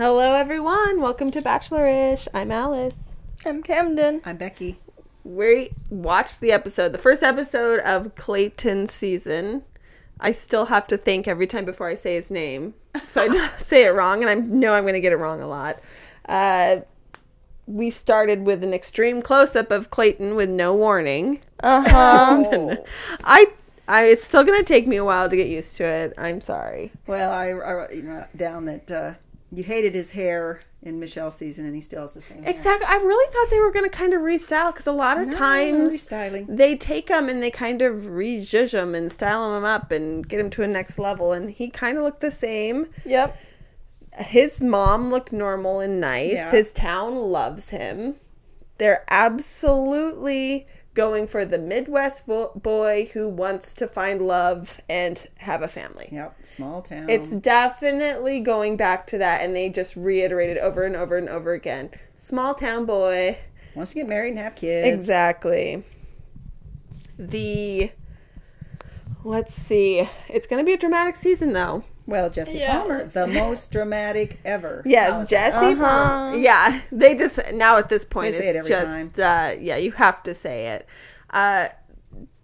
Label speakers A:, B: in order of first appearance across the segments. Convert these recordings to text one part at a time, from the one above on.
A: Hello, everyone. Welcome to Bachelorish. I'm Alice.
B: I'm Camden.
C: I'm Becky.
A: We watched the episode, the first episode of Clayton's season. I still have to think every time before I say his name, so I don't say it wrong, and I know I'm going to get it wrong a lot. Uh, we started with an extreme close up of Clayton with no warning.
B: Uh huh.
A: I, I, it's still going to take me a while to get used to it. I'm sorry.
C: Well, I, I wrote you know, down that uh, you hated his hair in Michelle's season, and he still has the same hair.
A: Exactly. I really thought they were going to kind of restyle because a lot of
C: No,
A: times
C: restyling.
A: they take them and they kind of rejudge them and style them up and get him to a next level. And he kind of looked the same.
B: Yep.
A: His mom looked normal and nice.
C: Yeah.
A: His town loves him. They're absolutely going for the Midwest vo- boy who wants to find love and have a family.
C: Yep, small town.
A: It's definitely going back to that, and they just reiterated over and over and over again. Small town boy.
C: wants to get married and have kids.
A: Exactly. The let's see. It's going to be a dramatic season, though.
C: Well, Jesse
B: Yeah.
C: Palmer, the most dramatic ever.
A: Yes,
C: Alice.
A: Jesse.
B: Uh-huh.
A: Yeah, they just now at this point
C: They
A: it's
C: it
A: just uh, yeah, you have to say it. Uh,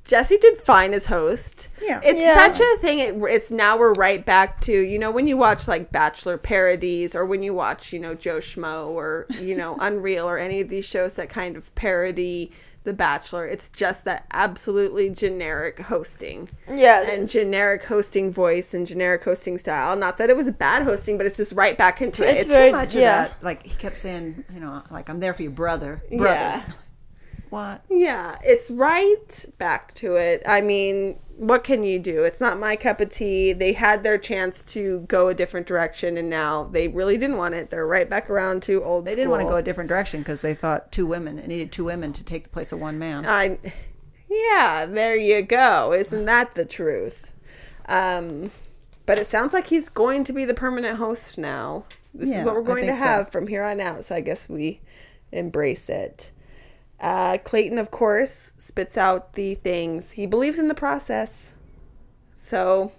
A: Jesse did fine as host.
C: Yeah.
A: it's
B: Yeah.
A: such a thing. It, it's now we're right back to you know when you watch like Bachelor parodies or when you watch you know Joe Schmo or you know Unreal or any of these shows that kind of parody The Bachelor. It's just that absolutely generic hosting
B: Yeah.
A: and
B: is.
A: generic hosting voice and generic hosting style. Not that it was bad hosting, but it's just right back into it.
B: It's
A: It's,
B: very-
C: Too much
B: Yeah.
C: of that. Like he kept saying, you know, like I'm there for your brother. Brother.
A: yeah,
C: What?
A: yeah, it's right back to it. I mean, what can you do? It's not my cup of tea. They had their chance to go a different direction, and now they really didn't want it. They're right back around to old.
C: They didn't want to go a different direction because they thought two women. It needed two women to take the place of one man.
A: I, yeah, there you go. Isn't that the truth? Um, but it sounds like he's going to be the permanent host now. This
C: Yeah,
A: is what we're going to
C: think so.
A: have from here on out. So I guess we embrace it. Uh, Clayton, of course, spits out the things he believes in the process. So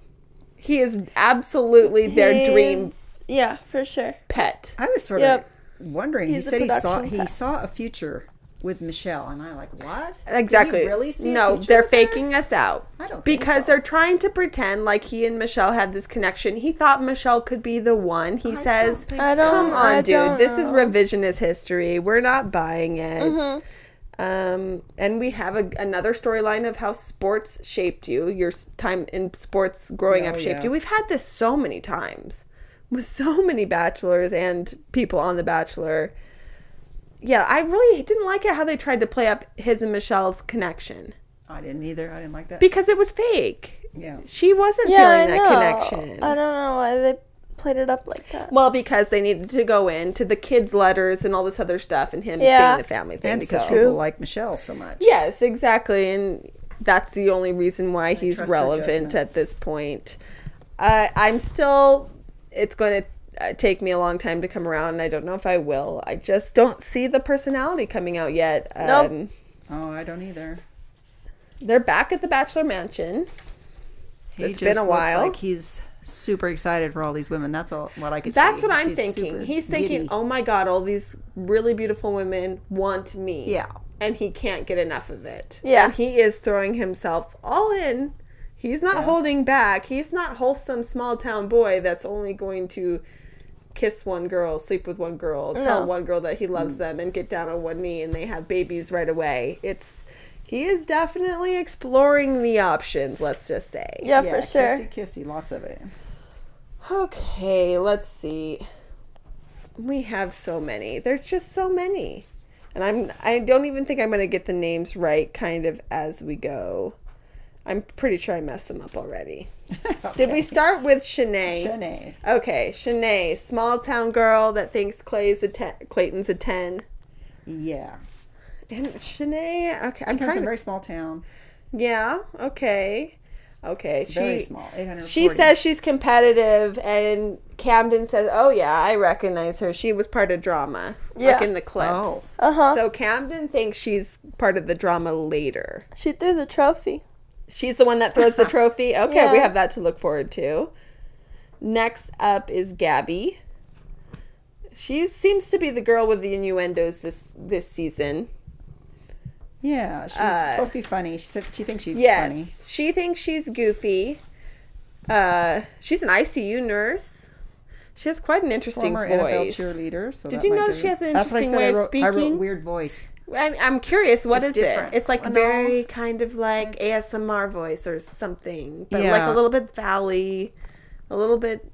A: he is absolutely their dream
B: Yeah, for sure.
A: pet.
C: I was sort
B: Yep.
C: of wondering.
B: He's
C: he said he saw
B: production
C: he saw a future with Michelle, and I like what? Did he
A: Exactly.
C: really see a
A: no,
C: future
A: they're
C: with her?
A: faking us out.
C: I don't think
A: because
C: so.
A: they're trying to pretend like he and Michelle had this connection. He thought Michelle could be the one. He says,
B: don't-
A: "Come on,
B: I
A: dude. This is revisionist history. We're not buying it."
B: Mm-hmm.
A: Um, and we have a, another storyline of how sports shaped you. Your time in sports growing
C: Oh,
A: up shaped
C: yeah.
A: you. We've had this so many times with so many bachelors and people on The Bachelor. Yeah, I really didn't like it how they tried to play up his and Michelle's connection
C: I didn't either. I didn't like that.
A: because it was fake.
C: yeah.
A: She wasn't
B: Yeah, I
A: feeling
B: know.
A: that connection.
B: I don't know why they played it up like that.
A: Well, because they needed to go into the kids' letters and all this other stuff, and him
B: Yeah.
A: being the family thing.
C: And because
A: so-
C: people like Michelle so much.
A: yes, exactly, and that's the only reason why he's relevant at this point. Uh, I'm still. It's going to uh, take me a long time to come around, and I don't know if I will. I just don't see the personality coming out yet.
B: Nope.
A: Um,
C: Oh, I don't either.
A: They're back at the Bachelor Mansion.
C: He
A: It's
C: just
A: been a
C: looks
A: while.
C: Like he's super excited for all these women. That's all what I could.
A: That's
C: see.
A: what I'm thinking. He's thinking,
C: giddy.
A: oh my God, all these really beautiful women want me.
C: Yeah.
A: And he can't get enough of it.
B: Yeah.
A: And he is throwing himself all in. He's not holding back. He's not wholesome small town boy that's only going to kiss one girl, sleep with one girl, tell
B: No.
A: one girl that he loves
C: Mm.
A: them and get down on one knee and they have babies right away. It's he is definitely exploring the options, let's just say.
B: Yeah,
C: yeah,
B: for sure.
C: Kissy, kissy, lots of it.
A: Okay, let's see. We have so many. There's just so many. And I'm I don't even think I'm going to get the names right kind of as we go. I'm pretty sure I messed them up already. Did we start with Shanae?
C: Shanae.
A: Okay, Shanae, small town girl that thinks Clay's a ten, Clayton's a 10.
C: Yeah.
A: And Shanae, okay, I'm
C: Comes from a very small town.
A: Yeah, okay. Okay,
C: Very
A: she
C: small. 840.
A: she says she's competitive, and Camden says, "Oh yeah, I recognize her. She was part of drama, like
B: Yeah.
A: in the clips."
C: Oh.
B: Uh-huh.
A: So Camden thinks she's part of the drama later.
B: She threw the trophy.
A: She's the one that throws the trophy. Okay,
B: Yeah.
A: we have that to look forward to. Next up is Gabby. She seems to be the girl with the innuendos this this season.
C: Yeah, she's
A: Uh,
C: supposed to be funny. She said she thinks she's
A: yes,
C: funny.
A: she thinks she's goofy. Uh, she's an ICU nurse. She has quite an interesting
C: Former NFL cheerleader. So
A: Did you notice she has an
C: That's what I
A: interesting way
C: I
A: of
C: wrote, I wrote
A: speaking?
C: weird voice.
A: I'm, I'm curious. What
C: It's
A: is
C: different.
A: it? It's like
C: Well, no.
A: very kind of like ASMR voice or something, but like a little bit valley, a little bit.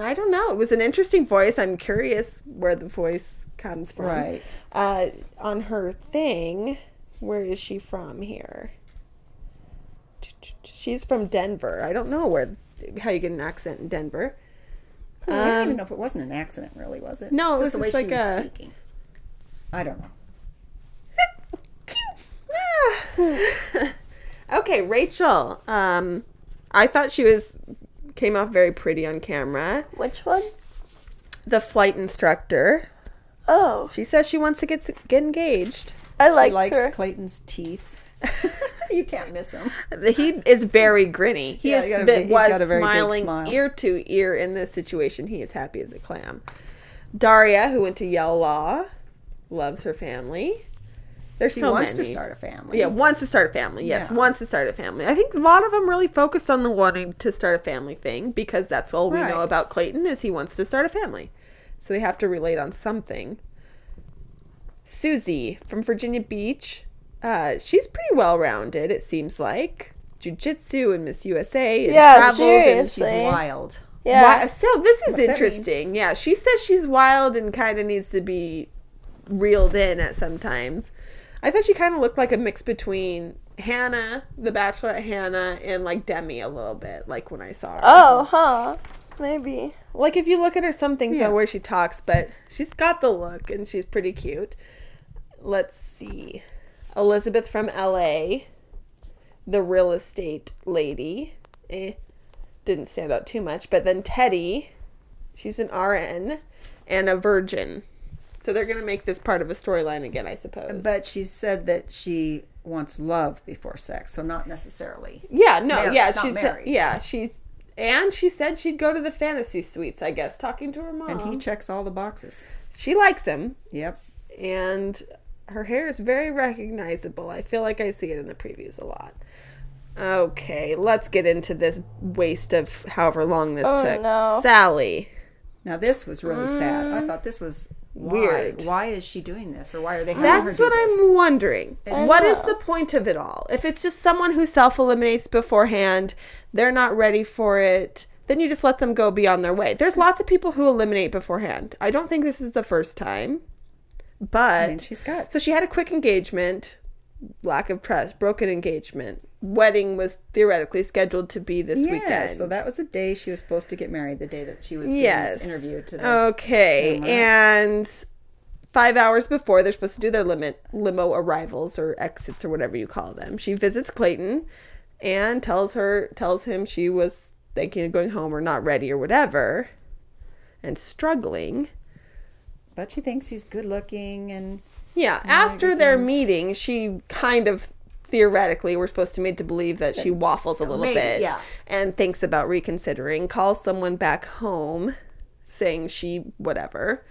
A: I don't know. It was an interesting voice. I'm curious where the voice comes from.
C: Right.
A: Uh, on her thing, where is she from here? She's from Denver. I don't know where how you get an accent in Denver.
C: I don't even
A: Um,
C: know if it wasn't an accident, really, was it?
A: No,
C: It's
A: it was
C: just the way
A: just
C: she
A: like
C: was
A: a-
C: speaking. I don't know.
A: okay, Rachel. Um, I thought she was came off very pretty on camera.
B: Which one?
A: The flight instructor.
B: Oh,
A: She says she wants to get get engaged.
B: I
C: She likes
B: her.
C: Clayton's teeth. you can't miss him.
A: He is very grinny. He
C: Yeah,
A: is
C: he got a
A: bit-
C: big-
A: was smiling
C: smile.
A: ear to ear in this situation. He is happy as a clam. Daria, who went to Yale Law, loves her family. There's
C: She
A: so
C: wants to start a family.
A: Yeah, wants to start a family. Yes,
C: Yeah.
A: wants to start a family. I think a lot of them really focused on the wanting to start a family thing because that's all we know about Clayton is he wants to start a family. So they have to relate on something. Susie from Virginia Beach. Uh, she's pretty well rounded, it seems like. Jiu-jitsu and Miss USA and
B: Yeah,
A: traveled and
C: She's wild.
B: Yeah.
A: So this is
C: What's
A: interesting. Yeah, she says she's wild and kind of needs to be reeled in at sometimes. I thought she kind of looked like a mix between Hannah, the Bachelorette Hannah, and like Demi a little bit. Like when I saw her.
B: Oh, huh. Maybe.
A: Like if you look at her, some things
C: Yeah.
A: where she talks, but she's got the look and she's pretty cute. Let's see, Elizabeth from L.A., the real estate lady. Eh, didn't stand out too much, but then Teddy, she's an RN and a virgin. So they're gonna make this part of a storyline again, I suppose.
C: But she said that she wants love before sex, so not necessarily.
A: yeah, no, yeah, she's
C: married.
A: yeah, she's and she said she'd go to the fantasy suites. I guess talking to her mom.
C: And he checks all the boxes.
A: she likes him.
C: Yep.
A: and her hair is very recognizable. I feel like I see it in the previews a lot. Okay, let's get into this waste of however long this
B: Oh,
A: took.
B: no.
A: Sally.
C: Now this was really sad. I mm. thought this was why.
A: Weird.
C: Why is she doing this, or why are they having her
A: That's
C: do
A: what
C: this?
A: I'm wondering.
C: It's-
A: What is
B: know.
A: the point of it all? If it's just someone who self eliminates beforehand, they're not ready for it, then you just let them go be on their way. There's lots of people who eliminate beforehand. I don't think this is the first time. But
C: I mean, she's got
A: So she had a quick engagement, lack of trust, broken engagement. Wedding was theoretically scheduled to be this
C: yeah.
A: weekend.
C: So that was the day she was supposed to get married. The day that she was
A: yes.
C: this interview to the.
A: Okay,
C: camera.
A: and five hours before they're supposed to do their limit limo arrivals or exits or whatever you call them. She visits Clayton and tells her tells him she was thinking of going home or not ready or whatever, and struggling.
C: But she thinks he's good looking and
A: Yeah, after their meeting, she kind of theoretically we're supposed to be made to believe that she waffles a little
C: Maybe,
A: bit
C: yeah.
A: and thinks about reconsidering, calls someone back home saying she whatever.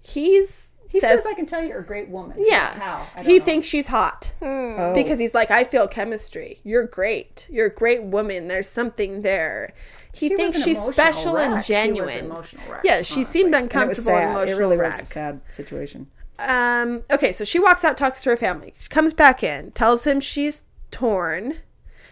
A: He's
C: he says, "I can tell you're a great woman."
A: yeah.
C: How?
A: He
C: know.
A: thinks she's hot. Hmm.
C: Oh.
A: Because he's like, I feel chemistry. You're great. You're a great woman. There's something there. He
C: She
A: thinks she's special
C: wreck.
A: and
C: She was an
A: genuine.
C: emotional wreck,
A: yeah, she seemed
C: honestly. And it was
A: uncomfortable and,
C: sad.
A: emotional
C: It really
A: wreck.
C: was a sad situation.
A: Um, okay, so she walks out, talks to her family. She comes back in, tells him she's torn,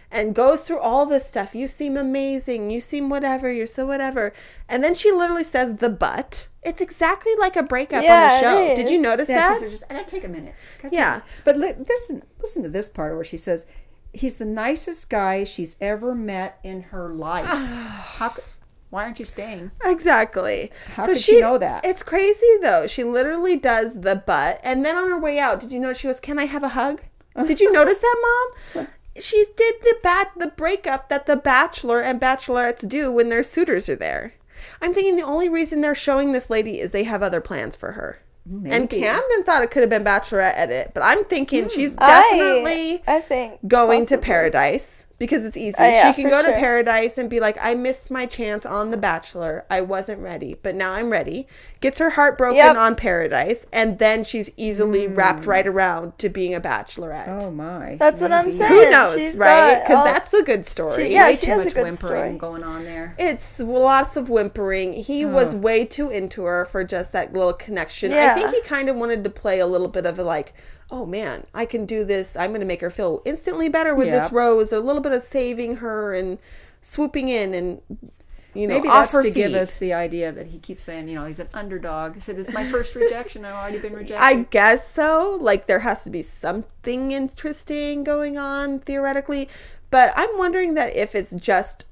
A: and goes through all this stuff. You seem amazing. You seem whatever. You're so whatever. And then she literally says the but. It's exactly like a breakup
B: Yeah,
A: on the show. Did you notice
C: Yeah,
A: that?
C: she says, just, I gotta take a minute. Gotta take a
A: Yeah.
C: minute." But li- listen, listen to this part where she says, "He's the nicest guy she's ever met in her life." How? Why aren't you staying?
A: Exactly.
C: How could she know that?
A: It's crazy though. She literally does the butt, and then on her way out, did you notice she goes, "Can I have a hug?" Did you notice that, mom? She did the bat the breakup that the bachelor and bachelorettes do when their suitors are there. I'm thinking the only reason they're showing this lady is they have other plans for her.
C: Maybe.
A: And Camden thought it could have been bachelorette edit, but I'm thinking she's
B: hmm.
A: definitely
B: I, think
A: going to paradise because it's easy.
B: Oh, yeah,
A: she can
B: for
A: go to paradise and be like, I missed my chance on The Bachelor. I wasn't ready, but now I'm ready. Gets her heart broken
B: Yep.
A: on paradise, and then she's easily
B: Hmm.
A: wrapped right around to being a bachelorette.
C: Oh my.
B: That's what I'm saying.
A: Who knows,
B: She's
A: right? Because
B: all-
A: that's a good story.
B: Yeah,
C: Way
B: she
C: too
B: has a
C: much
B: good
C: whimpering
B: story.
C: going on there.
A: It's lots of whimpering. He was way too into her for just that little connection. I think he kind of wanted to play a little bit of a like, oh man, I can do this. I'm going to make her feel instantly better with this rose. A little bit of saving her and swooping in and you know
C: Maybe
A: off
C: that's
A: her
C: to give us the idea that he keeps saying, you know, he's an underdog. He said, "It's my first rejection. I've already been rejected."
A: I guess so. Like there has to be something interesting going on theoretically, but I'm wondering that if it's just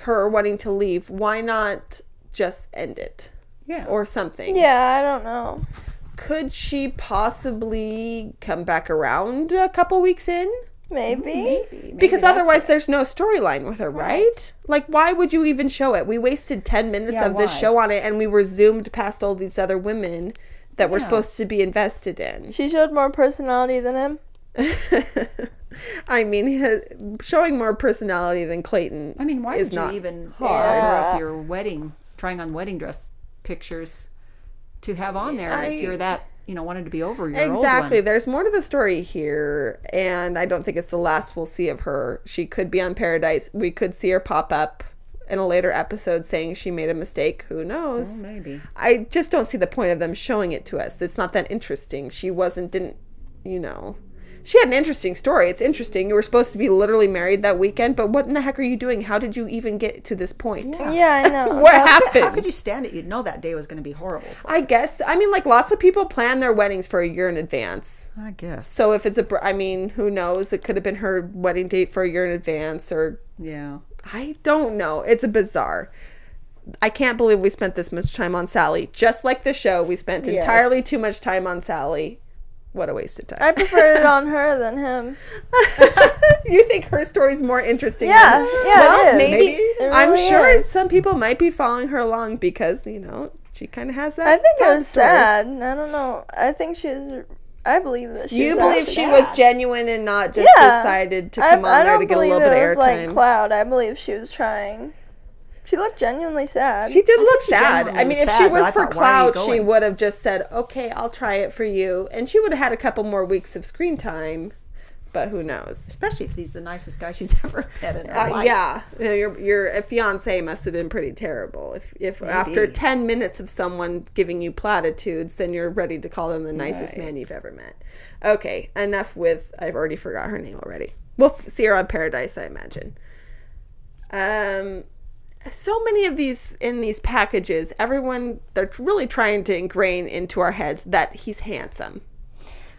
A: her wanting to leave, why not just end it
C: yeah.
A: or something?
B: Yeah, I don't know.
A: Could she possibly come back around a couple weeks in?
B: Maybe.
C: Maybe. Maybe
A: Because
C: that's
A: otherwise,
C: it.
A: there's no storyline with her, right? Like, why would you even show it? We wasted 10 minutes
C: Yeah,
A: of this show on it, and we were zoomed past all these other women that we're supposed to be invested in.
B: She showed more personality than him.
A: I mean, showing more personality than Clayton.
C: I mean, why
A: is
C: would
A: not
C: you even
A: hard.
C: offer up your wedding, trying on wedding dress pictures to have on there
A: I-
C: if you're that, you know, wanted to be over your old
A: Exactly. There's more to the story here, and I don't think it's the last we'll see of her. She could be on Paradise. We could see her pop up in a later episode saying she made a mistake. Who knows?
C: Maybe.
A: I just don't see the point of them showing it to us. It's not that interesting. She wasn't, didn't, you know. She had an interesting story. It's interesting. You were supposed to be literally married that weekend, but what in the heck are you doing? How did you even get to this point?
B: Yeah, I know.
A: What
B: That's-
A: happened?
C: How could you stand it? You'd know that day was going to be horrible. For
A: I guess. I mean, like lots of people plan their weddings for a year in advance.
C: I guess.
A: So if it's a, I mean, who knows? It could have been her wedding date for a year in advance, or
C: Yeah.
A: I don't know. It's a bizarre. I can't believe we spent this much time on Sally. Just like the show, we spent
C: Yes.
A: entirely too much time on Sally. What a waste of time.
B: I preferred it on her than him.
A: you think her story's more interesting?
B: Yeah, yeah,
A: Well,
B: it is.
A: maybe.
C: Maybe.
A: I'm
B: really
A: sure
B: is.
A: some people might be following her along because you know she kind of has that.
B: I think it was
A: story.
B: sad. I don't know. I think she was. I believe that she
A: You
B: was
A: believe she
B: sad.
A: was genuine and not just
B: Yeah.
A: decided to
B: I,
A: come on
B: I
A: there to get a little bit
B: it
A: of
B: was like. Cloud. I believe she was trying. She looked genuinely sad.
A: She did look sad. I mean,
C: was
A: if
C: sad,
A: she was for
C: thought, why are you
A: Cloud, she would have just said, "Okay, I'll try it for you," and she would have had a couple more weeks of screen time. But who knows?
C: Especially if he's the nicest guy she's ever met in her
A: Uh,
C: life.
A: yeah, You know, your your fiance must have been pretty terrible. If if after ten minutes of someone giving you platitudes, then you're ready to call them the nicest
C: Right.
A: man you've ever met. Okay, enough with. I've already forgot her name already. We'll f- see her on Paradise, I imagine. Um, so many of these in these packages, everyone they're really trying to ingrain into our heads that he's handsome.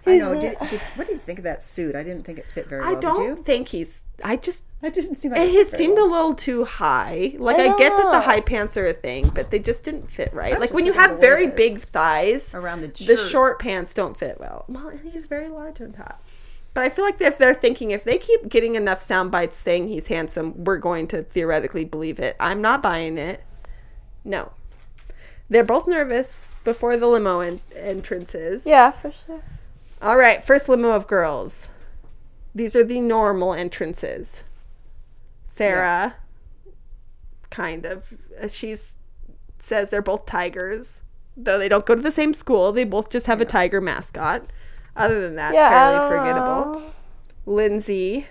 C: I know. Did, did, what did you think of that suit? I didn't think it fit very well.
A: I don't
C: Did you?
A: think he's. I just
C: It didn't seem like
A: It
C: fit
A: has
C: very
A: seemed
C: well.
A: a little too high. Like
B: I
A: I,
B: don't
A: get that the high pants are a thing, but they just didn't fit right.
C: was
A: like when you have very big thighs
C: Around the
A: the short pants don't fit well. Well, and he's very large on top. But I feel like if they're thinking if they keep getting enough sound bites saying he's handsome, we're going to theoretically believe it. I'm not buying it. No. They're both nervous before the limo en- entrances.
B: yeah, for sure.
A: All right, first limo of girls. These are the normal entrances. Sarah, kind of. Uh, she says they're both tigers, though they don't go to the same school. They both just have a tiger mascot. Other than that,
B: Yeah,
A: fairly forgettable.
B: know.
A: Lindsay,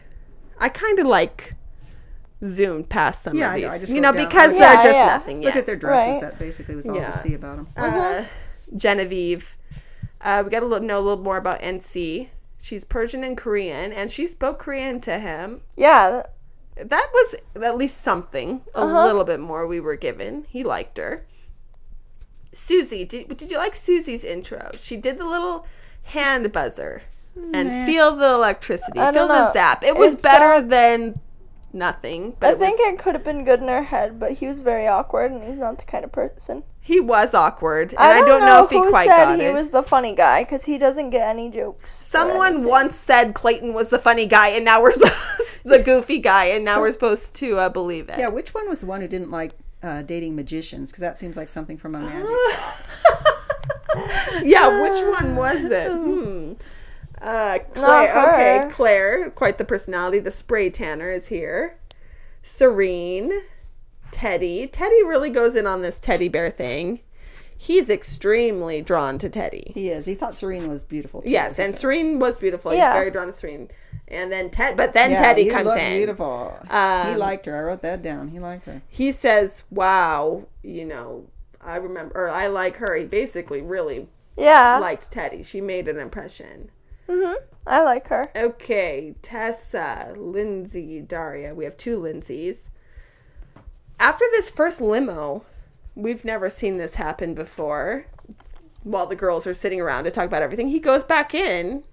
A: I kind of like zoomed past some
C: Yeah,
A: of these,
C: know,
A: you know,
C: down-
A: because
B: Yeah,
A: they're just
B: yeah.
A: nothing
C: Look
A: yet.
C: at their dresses.
B: Right.
C: That basically was all
A: Yeah.
C: to see about them.
A: Uh, Genevieve. Uh, we got to know a little more about NC. She's Persian and Korean, and she spoke Korean to him.
B: Yeah,
A: That was at least something. A
B: Uh-huh.
A: little bit more we were given. He liked her. Susie, did, did you like Susie's intro? She did the little hand buzzer and feel the electricity,
B: I
A: feel
B: don't
A: the zap. It was
B: It
A: better
B: felt-
A: than nothing. But
B: I
A: it
B: think
A: was,
B: it could have been good in her head, but he was very awkward, and he's not the kind of person.
A: he was awkward, and
B: I
A: I
B: don't,
A: don't,
B: know,
A: if he
B: who
A: quite
B: said
A: got
B: he
A: it.
B: was the funny guy because he doesn't get any jokes. or
A: Someone
B: anything.
A: once said Clayton was the funny guy, and now we're supposed the goofy guy, and now we're supposed to uh, believe it.
C: Yeah, which one was the one who didn't like uh, dating magicians? Because that seems like something from a magic.
A: yeah, which one was it? Hmm. Uh, Claire. Okay. Claire, quite the personality. The spray tanner is here. Serene, Teddy. Teddy really goes in on this teddy bear thing. He's extremely drawn to Teddy.
C: He is. He thought Serene was beautiful. Too,
A: Yes, and
C: So-
A: Serene was beautiful. He's
B: Yeah.
A: very drawn to Serene. And then Ted, but then
C: Yeah,
A: Teddy comes in.
C: Beautiful. he
A: Um,
C: liked her. I wrote that down. He liked her.
A: He says, "Wow, you know, I remember, or I like her." He basically really
B: Yeah.
A: liked Teddy. She made an impression.
B: hmm I like her.
A: Okay, Tessa, Lindsay, Daria. We have two Lindsays. After this first limo, we've never seen this happen before. While the girls are sitting around to talk about everything, he goes back in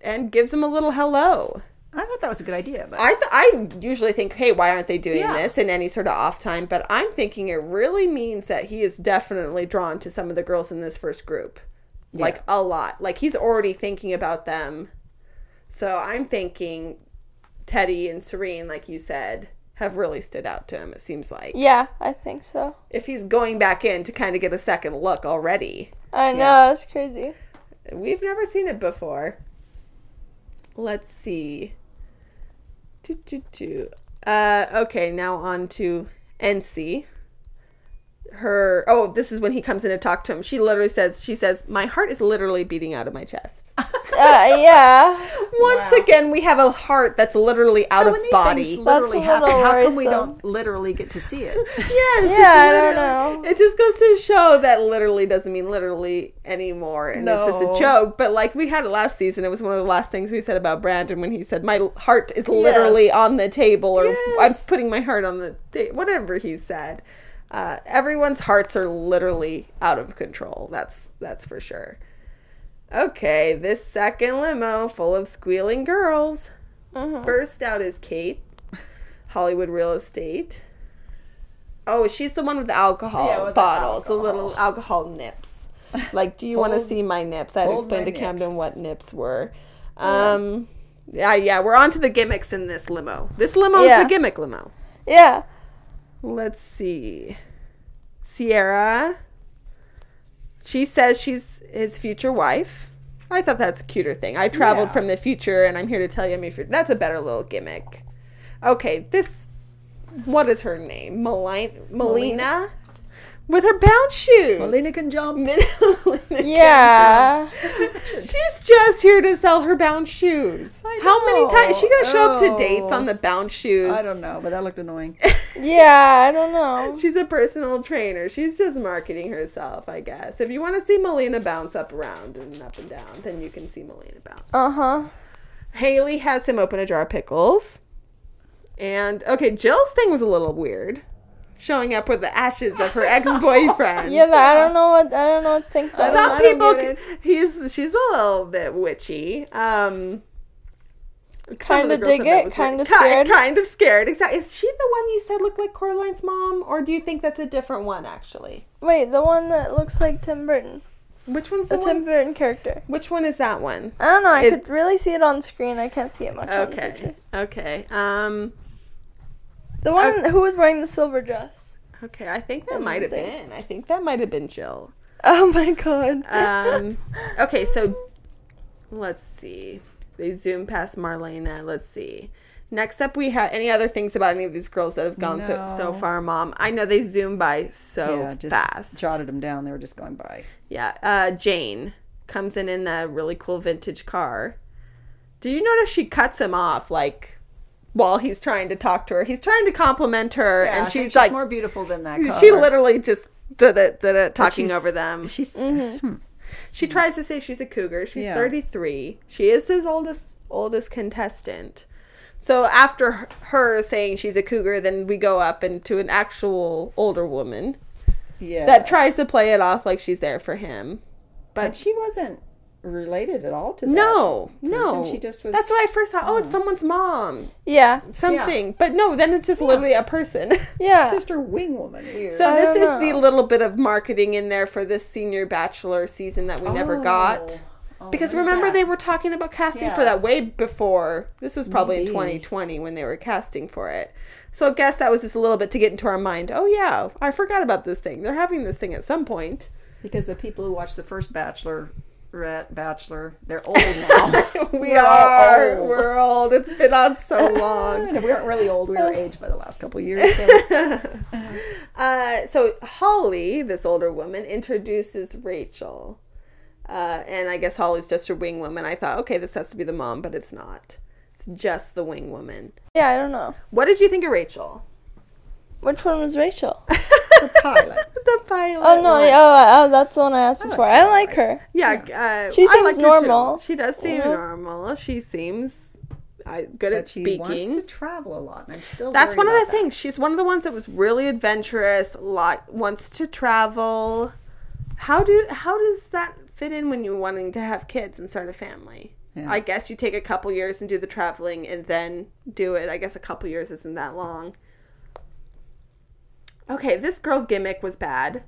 A: and gives them a little hello.
C: I thought that was a good idea, but
A: I th- I usually think, hey, why aren't they doing
C: Yeah.
A: this in any sort of off time? But I'm thinking it really means that he is definitely drawn to some of the girls in this first group, like a lot. Like he's already thinking about them. So I'm thinking Teddy and Serene, like you said, have really stood out to him. It seems like
B: Yeah, I think so.
A: if he's going back in to kind of get a second look already,
B: I know,
C: Yeah.
B: that's crazy.
A: We've never seen it before. Let's see. Uh, okay, now on to NC. Her oh, this is when he comes in to talk to him. She literally says, "She says my heart is literally beating out of my chest."
B: Uh, yeah.
A: Once
C: Wow.
A: again, we have a heart that's literally out
C: so
A: of
C: when these
A: body.
C: things literally happen,
B: little
C: how come we don't literally get to see it?
A: Yes,
B: Yeah, I don't know.
A: It just goes to show that literally doesn't mean literally anymore, and it's just a joke. But like we had it last season, it was one of the last things we said about Brandon when he said, "My heart is literally on the table," or "I'm putting my heart on the ta-" whatever he said. Uh, everyone's hearts are literally out of control. That's that's for sure. Okay, this second limo full of squealing girls.
B: Mhm.
A: First out is Kate, Hollywood Real Estate. Oh, she's the one with the alcohol
C: Yeah, with
A: bottles, the,
C: alcohol.
A: little alcohol nips. Like, do you want to see my nips? I had
C: hold
A: explained to
C: my
A: Camden
C: nips.
A: what nips were. Um, yeah, yeah, we're on to the gimmicks in this limo. This limo is
B: Yeah.
A: the gimmick limo.
B: Yeah.
A: Let's see. Sierra. She says she's his future wife. I thought that's a cuter thing. I traveled
C: Yeah.
A: from the future and I'm here to tell you I'm your future. That's a better little gimmick. Okay, this. What is her name? Melina? Melina? With her bounce shoes.
C: Melina can jump.
A: Melina
B: Yeah.
A: She's just here to sell her bounce shoes.
C: I
A: How many times? Is she going to show up to dates on the bounce shoes?
C: I don't know, but that looked annoying.
B: Yeah, I don't know.
A: She's a personal trainer. She's just marketing herself, I guess. If you want to see Melina bounce up around and up and down, then you can see Melina bounce.
B: Uh huh.
A: Haley has him open a jar of pickles. And okay, Jill's thing was a little weird. Showing up with the ashes of her ex-boyfriend.
B: Yeah, I don't know what I don't know what to think.
C: I
B: Of.
A: Some
C: I
A: people he's she's a little bit witchy. Um some of the
B: Kinda dig it, kinda scared.
A: Kind of scared. Exactly. Is she the one you said looked like Coraline's mom, or do you think that's a different one actually?
B: Wait, the one that looks like Tim Burton,
A: Which one's the
B: the
A: one?
B: Tim Burton character.
A: Which one is that one?
B: I don't know. I
A: Is-
B: could really see it on screen. I can't see it much on the
A: Okay. Okay. Um.
B: The one
A: Uh,
B: who was wearing the silver dress.
A: Okay. I think that might have been. I think that might have been Jill.
B: Oh my god.
A: Um. Okay. So, let's see. They zoom past Marlena. Let's see. Next up, we have any other things about any of these girls that have gone th- so far, Mom? I know they zoom by so
C: yeah, just
A: fast.
C: jotted them down. They were just going by.
A: Yeah. Uh, Jane comes in in the really cool vintage car. Do you notice she cuts him off like while he's trying to talk to her? He's trying to compliment her,
C: Yeah,
A: and she's,
C: she's
A: like,
C: more beautiful than that.
A: she literally just did it, did it, talking over them.
C: She's
B: Mm-hmm.
A: She tries to say she's a cougar. She's
C: Yeah.
A: 33. She is his oldest oldest contestant. So after her- her saying she's a cougar, then we go up into an actual older woman
C: yeah
A: that tries to play it off like she's there for him.
C: But
A: But
C: she wasn't related at all to that.
A: no,
C: person.
A: no.
C: She just was.
A: That's what I first thought. Oh, it's oh. someone's mom.
B: Yeah.
A: Something. But no, then it's just literally a person.
B: Yeah.
C: just her wing woman. Weird.
A: So
B: I
A: this is
B: don't
A: the little bit of marketing in there for this senior bachelor season that we never oh. got.
C: Oh,
A: Because remember they were talking about casting for that way before. This was probably in 2020 when they were casting for it. So I guess that was just a little bit to get into our mind. Oh yeah, I forgot about this thing. They're having this thing at some point.
C: because the people who watched the first Bachelor Bachelorette, Bachelor. They're old now.
A: we
C: We're all
A: are.
C: old.
A: We're old. It's been on so long.
C: We aren't really old. We were aged by the last couple of years. So.
A: Uh, so Holly, this older woman, introduces Rachel. Uh, and I guess Holly's just her wing woman. I thought, okay, this has to be the mom, but it's not. It's just the wing woman.
B: Yeah, I don't know.
A: What did you think of Rachel?
B: Which one was Rachel?
C: The pilot.
A: the pilot.
B: Oh no,
A: one.
B: oh, oh, that's the one I asked
C: like
B: before.
C: her,
B: I like her.
A: Yeah, uh,
B: She seems
A: liked her
B: normal.
A: She does seem
B: Yeah.
A: normal. She seems good at
C: But she
A: speaking.
C: wants to travel a lot, and I'm still.
A: That's
C: worried
A: one of the
C: that.
A: things. She's one of the ones that was really adventurous. Lot wants to travel. How do how does that fit in when you're wanting to have kids and start a family?
C: Yeah.
A: I guess you take a couple years and do the traveling and then do it. I guess a couple years isn't that long. Okay, this girl's gimmick was bad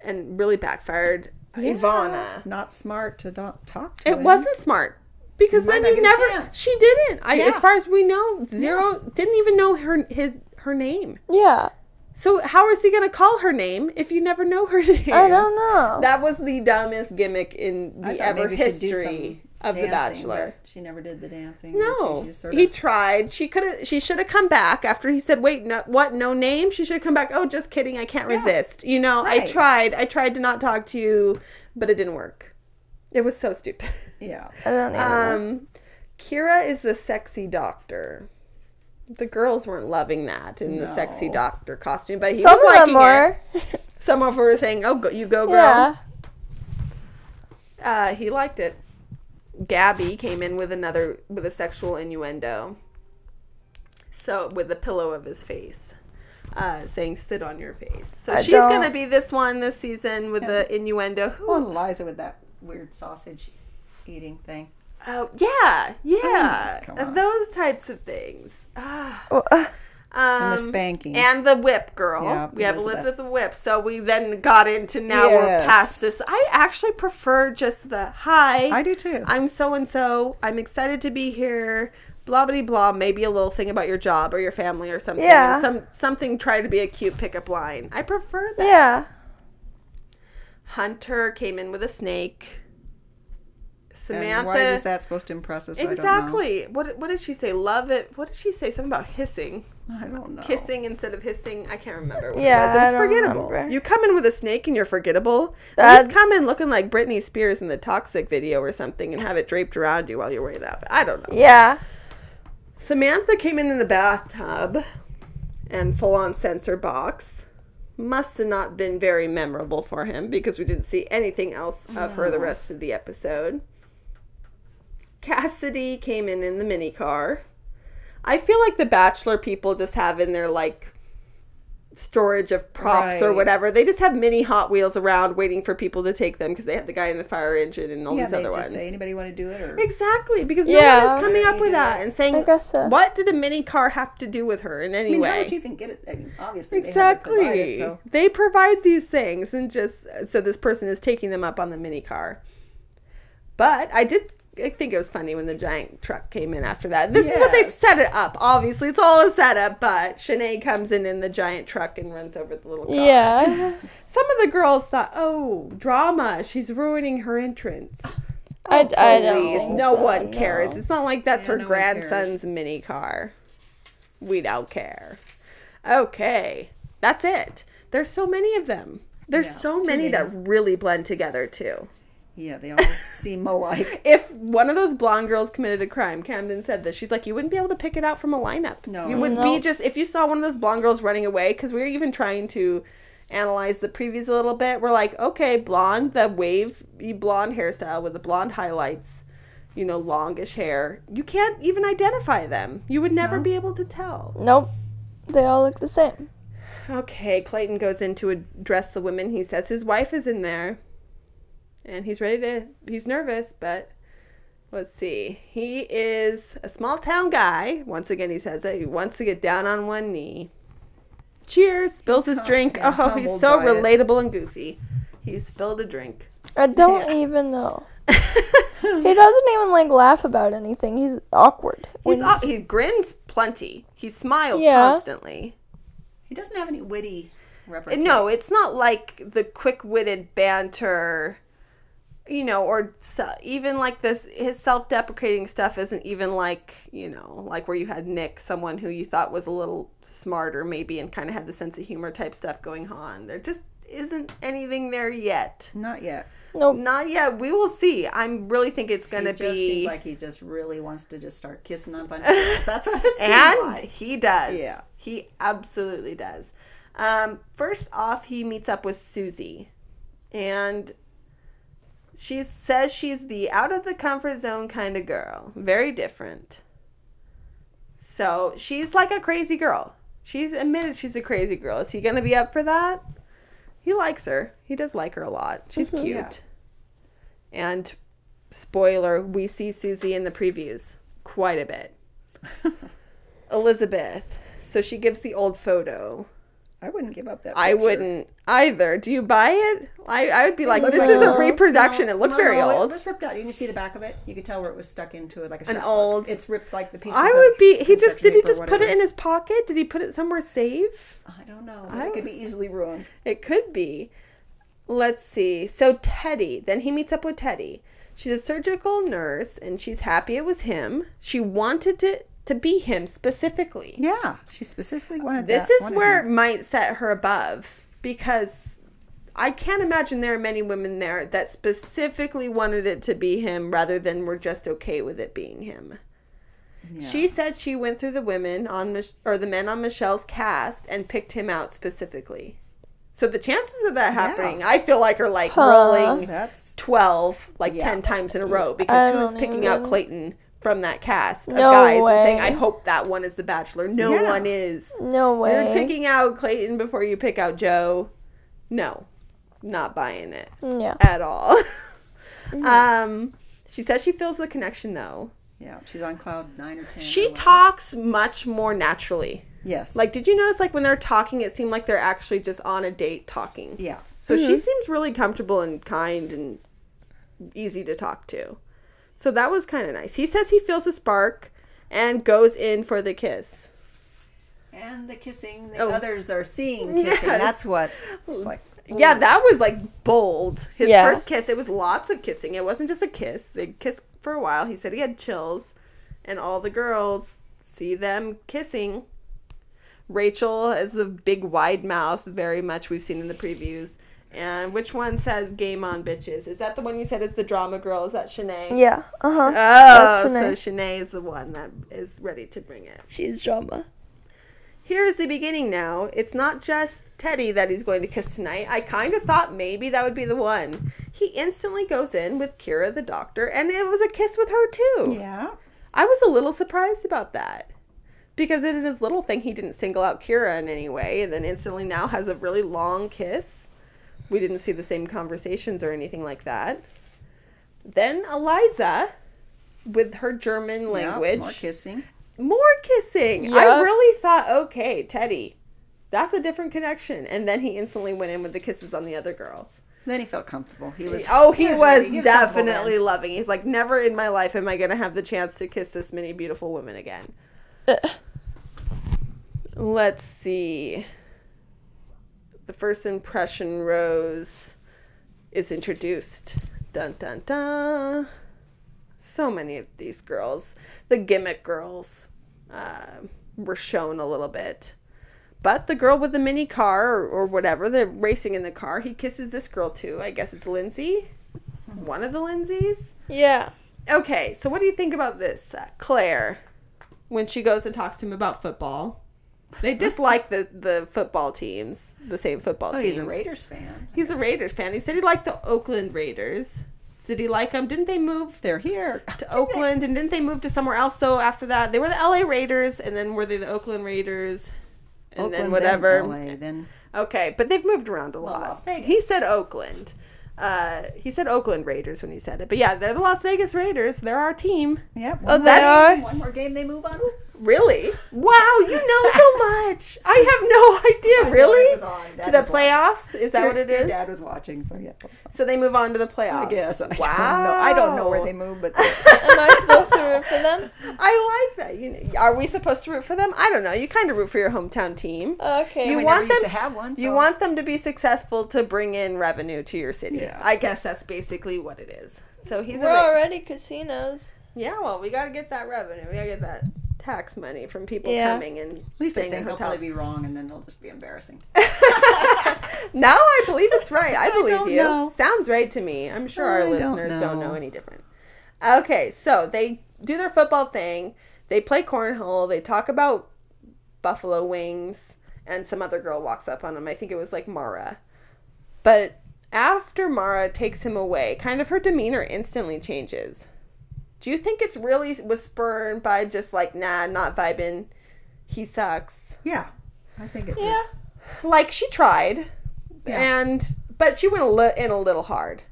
A: and really backfired. Ivana.
C: Not smart to not talk to.
A: It
C: him.
A: wasn't smart because
C: You
A: then you never.
C: chance.
A: She didn't. I, as far as we know, zero didn't even know her his her name.
B: Yeah,
A: So how is he gonna call her name if you never know her name?
B: I don't know.
A: That was the dumbest gimmick in the
C: thought
A: ever
C: maybe she'd do
A: history
C: some
A: of The Bachelor.
C: She never did the dancing.
A: No,
C: she just sort
A: he tried. She could have. She should have come back after he said, "Wait, no, what? No name." She should have come back. Oh, just kidding. I can't resist. You know, I tried. I tried to not talk to you, but it didn't work. It was so stupid.
C: yeah.
B: I don't know.
A: Um, Kira is the sexy doctor. The girls weren't loving that in the sexy doctor costume, but he
B: Some
A: was
B: of
A: liking
B: them were.
A: it. Some of them were saying, "Oh, go, you go, girl."
B: yeah.
A: Uh, he liked it. Gabby came in with another with a sexual innuendo. So with the pillow of his face, uh, saying "sit on your face." So
B: I
A: she's
B: don't-
A: gonna be this one this season with the innuendo. Who?
C: Well, Eliza with that weird sausage eating thing.
A: Oh yeah, yeah,
C: on.
A: those types of things. Ah.
B: Well, uh,
A: Um,
C: the spanking.
A: and the whip girl. We have
C: Elizabeth.
A: Elizabeth the whip. So we then got into now we're past this. I actually prefer just the hi.
C: I do too.
A: I'm so and so. I'm excited to be here. Blah blah blah. Maybe a little thing about your job or your family or something.
B: Yeah.
A: And some something try to be a cute pickup line. I prefer that.
B: yeah.
A: Hunter came in with a snake.
C: And
A: Samantha.
C: why is that supposed to impress us?
A: Exactly. What what did she say? Love it. What did she say? Something about hissing.
C: I don't know. I don't know.
A: Kissing instead of hissing. I can't remember. What
B: Yeah,
A: it was. It was
B: I don't
A: forgettable.
B: remember.
A: You come in with a snake and you're forgettable. Just
B: That's-
A: come in looking like Britney Spears in the Toxic video or something and have it draped around you while you're wearing that. I don't know.
B: Yeah.
A: Samantha came in in a bathtub and full on censor box. Must have not been very memorable for him because we didn't see anything else of her the rest of the episode. Cassidy came in in the mini car. I feel like the Bachelor people just have in their like storage of props or whatever. They just have mini Hot Wheels around waiting for people to take them because they had the guy in the fire engine and all
C: Yeah,
A: these other
C: just
A: ones.
C: say anybody want to do it or
A: Exactly, because no
B: Yeah.
A: one is coming up with
C: do
A: that
C: it.
A: and saying,
B: I guess so.
A: "What did a mini car have to do with her in any
C: I mean,
A: way?"
C: how would you even get it? I mean, obviously, they had provide
A: exactly.
C: it, so
A: They provide these things, and just so this person is taking them up on the mini car. But I did. I think it was funny when the giant truck came in after that. This is what they've set it up. Obviously, it's all a setup. But Shanae comes in in the giant truck and runs over the little car.
B: Yeah.
A: Some of the girls thought, "Oh, drama! She's ruining her entrance."
B: I, I oh, don't.
A: Please, no
B: so,
A: one cares.
B: no.
A: It's not like that's
C: Yeah,
A: her
C: no
A: grandson's mini car. We don't care. Okay, that's it. There's so many of them. There's
C: Yeah,
A: so many
C: many.
A: that really blend together too.
C: Yeah, they all seem alike.
A: If one of those blonde girls committed a crime, Camden said this. She's like, you wouldn't be able to pick it out from a lineup.
C: No.
A: you would be just if you saw one of those blonde girls running away. Because we were even trying to analyze the previews a little bit. We're like, okay, blonde, the wavy blonde hairstyle with the blonde highlights, you know, longish hair. You can't even identify them. You would never
C: No.
A: be able to tell.
B: Nope. They all look the same.
A: Okay, Clayton goes in to address the women. He says his wife is in there. And he's ready to, he's nervous, but let's see. He is a small town guy. Once again, he says it. He wants to get down on one knee. Cheers, spills his oh,
C: drink.
A: oh, he's so relatable and goofy. He spilled a drink.
B: I don't even know. He doesn't even like laugh about anything. He's awkward.
A: He's, au- he grins plenty. He smiles
B: Yeah.
A: constantly.
C: He doesn't have any witty repertoire.
A: No, it's not like the quick-witted banter. You know, or even like this, his self deprecating stuff isn't even like, you know, like where you had Nick, someone who you thought was a little smarter maybe and kind of had the sense of humor type stuff going on. There just isn't anything there yet.
C: Not yet.
B: Nope.
A: Not yet. We will see. I really think it's going to
C: just
A: be.
C: seems like he just really wants to just start kissing on a bunch of girls. That's what it seems
A: and
C: like.
A: he does.
C: Yeah.
A: He absolutely does. Um, first off, he meets up with Susie. And she says she's the out of the comfort zone kind of girl. Very different. So she's like a crazy girl. She's admitted she's a crazy girl. Is he going to be up for that? He likes her. He does like her a lot. She's mm-hmm, cute.
C: Yeah.
A: And spoiler, we see Susie in the previews quite a bit. Elizabeth. So she gives the old photo.
C: I wouldn't give up that.
A: I wouldn't either. Do you buy it? I, I would be like, this
C: like
A: is
C: a-
A: a reproduction.
C: No,
A: it looks
C: no,
A: very
C: no,
A: old.
C: It was ripped out. Didn't you see the back of it? You could tell where it was stuck into it like a
A: An old-
C: It's ripped like the pieces. Of I
A: would be. He just did. He just put it in his pocket. Did he put it somewhere safe?
C: I don't know.
A: I
C: it could be easily ruined.
A: It could be. Let's see. So Teddy. Then he meets up with Teddy. She's a surgical nurse, and she's happy it was him. She wanted to to be him specifically.
C: Yeah, she specifically wanted
A: This
C: that.
A: is
C: wanted
A: where it might set her above because I can't imagine there are many women there that specifically wanted it to be him rather than were just okay with it being him.
C: Yeah.
A: She said she went through the women on Mich- or the men on Michelle's cast and picked him out specifically. So the chances of that happening, I feel like are like
B: Huh.
A: rolling
C: That's
A: 12 like
C: Yeah.
A: 10 times in a row because who's
B: don't
A: picking out
B: even-
A: Clayton from that cast of
B: No
A: guys and saying. I hope that one is the bachelor. No
C: Yeah.
A: one is.
B: No way.
A: You're picking out Clayton before you pick out Joe. No, not buying it
B: yeah.
A: at all. um, she says she feels the connection though.
C: yeah. She's on cloud nine or ten.
A: She
C: whatever.
A: talks much more naturally.
C: Yes.
A: Like, did you notice like when they're talking, it seemed like they're actually just on a date talking.
C: yeah.
A: So she seems really comfortable and kind and easy to talk to. So that was kind of nice. He says he feels a spark and goes in for the kiss.
C: And the kissing, the
A: Oh.
C: others are seeing kissing.
A: Yes.
C: That's what like.
A: Yeah, mm. that was like bold. His
B: Yeah.
A: first kiss, it was lots of kissing. It wasn't just a kiss. They kissed for a while. He said he had chills, and all the girls see them kissing. Rachel has the big wide mouth, very much we've seen in the previews. And which one says "Game on, bitches"? Is that the one you said is the drama girl? Is that Shanae?
B: Yeah. Uh huh.
A: Oh,
B: That's
A: so
B: Shanae.
A: Shanae is the one that is ready to bring it.
B: She's drama.
A: Here's the beginning now. It's not just Teddy that he's going to kiss tonight. I kind of thought maybe that would be the one. He instantly goes in with Kira the doctor, and it was a kiss with her too.
C: Yeah.
A: I was a little surprised about that. Because in his little thing, he didn't single out Kira in any way, and then instantly now has a really long kiss. We didn't see the same conversations or anything like that. Then Eliza, with her German language,
C: Yeah, more kissing.
A: more kissing. I really thought, okay, Teddy, that's a different connection. And then he instantly went in with the kisses on the other girls.
C: Then he felt comfortable. He was.
A: Oh, he was,
C: ready. He comfortable
A: definitely
C: then.
A: loving. He's like, never in my life am I going to have the chance to kiss this many beautiful women again. Uh. Let's see. The first impression rose is introduced. Dun dun dun. So many of these girls, the gimmick girls, uh, were shown a little bit. But the girl with the mini car or, or whatever, they're racing in the car, he kisses this girl too. I guess it's Lindsay. One of the Lindsays.
B: Yeah.
A: Okay, so what do you think about this? Uh, Claire, when she goes and talks to him about football, they dislike the, the football teams, the same football
C: Oh,
A: teams.
C: he's a Raiders fan.
A: He's a Raiders fan. He said he liked the Oakland Raiders. Did he like them? Didn't they move
C: They're here.
A: to Oakland and didn't they move to somewhere else So after that? They were the LA Raiders and then were they the Oakland Raiders? And then
C: Oakland,
A: whatever.
C: LA, then
A: Okay, but they've moved around a lot.
C: Las Vegas.
A: He said Oakland. Uh, he said Oakland Raiders when he said it. But yeah, they're the Las Vegas Raiders. They're our team.
C: Yep.
B: Oh, they are?
C: one more game they move on. Ooh,
A: Really? Wow, you know so much. I have no idea.
C: know
A: really?
C: was on.
A: To the
C: was watching.
A: playoffs? Is that
C: Your-
A: what it is? your?
C: Dad was watching, so yeah.
A: So they move on to the playoffs.
C: I guess. I
A: wow.
C: don't know. I don't know where they move, but
B: Am I supposed to root for them?
A: I like that. You know, are we supposed to root for them? I don't know. You kind of root for your hometown team.
B: Oh, okay.
A: You
C: we
A: want
C: never used
A: them-
C: to have one.
A: You want them to be successful to bring in revenue to your city.
C: Yeah.
A: I guess that's basically what it is. So he's
B: We're
A: a
B: already casinos.
A: yeah. Well, we got to get that revenue. We got to get that tax money from people
B: Yeah.
A: coming and
C: At least I
A: staying in
C: think I'll probably be wrong, and then they'll just be embarrassing.
A: now I believe it's right. I believe
C: don't
A: you.
C: know.
A: Sounds right to me. I'm sure
C: I
A: our
C: don't
A: listeners don't know
C: know.
A: any different. Okay, so they do their football thing. They play cornhole. They talk about buffalo wings, and some other girl walks up on him. I think it was like Mara. But after Mara takes him away, kind of her demeanor instantly changes. Do you think it's really was spurred by just like, nah, not vibing? He sucks
C: Yeah, I think it
B: Yeah.
C: just.
A: like she tried
C: Yeah.
A: and but she went a li- in a little hard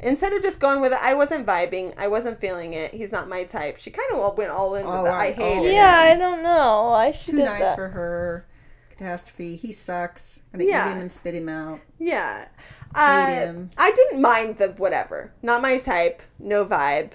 A: instead of just going with it i wasn't vibing i wasn't feeling it he's not my type she kind of went all in with
C: Oh,
A: it i
C: right.
A: hate
C: Oh,
A: it
B: Yeah, I don't know. I should
C: Too
B: did
C: nice
B: that.
C: for her. Catastrophe. He sucks. Gonna
A: Yeah.
C: eat him and spit him out.
A: yeah uh,
C: him.
A: i didn't mind the whatever not my type no vibe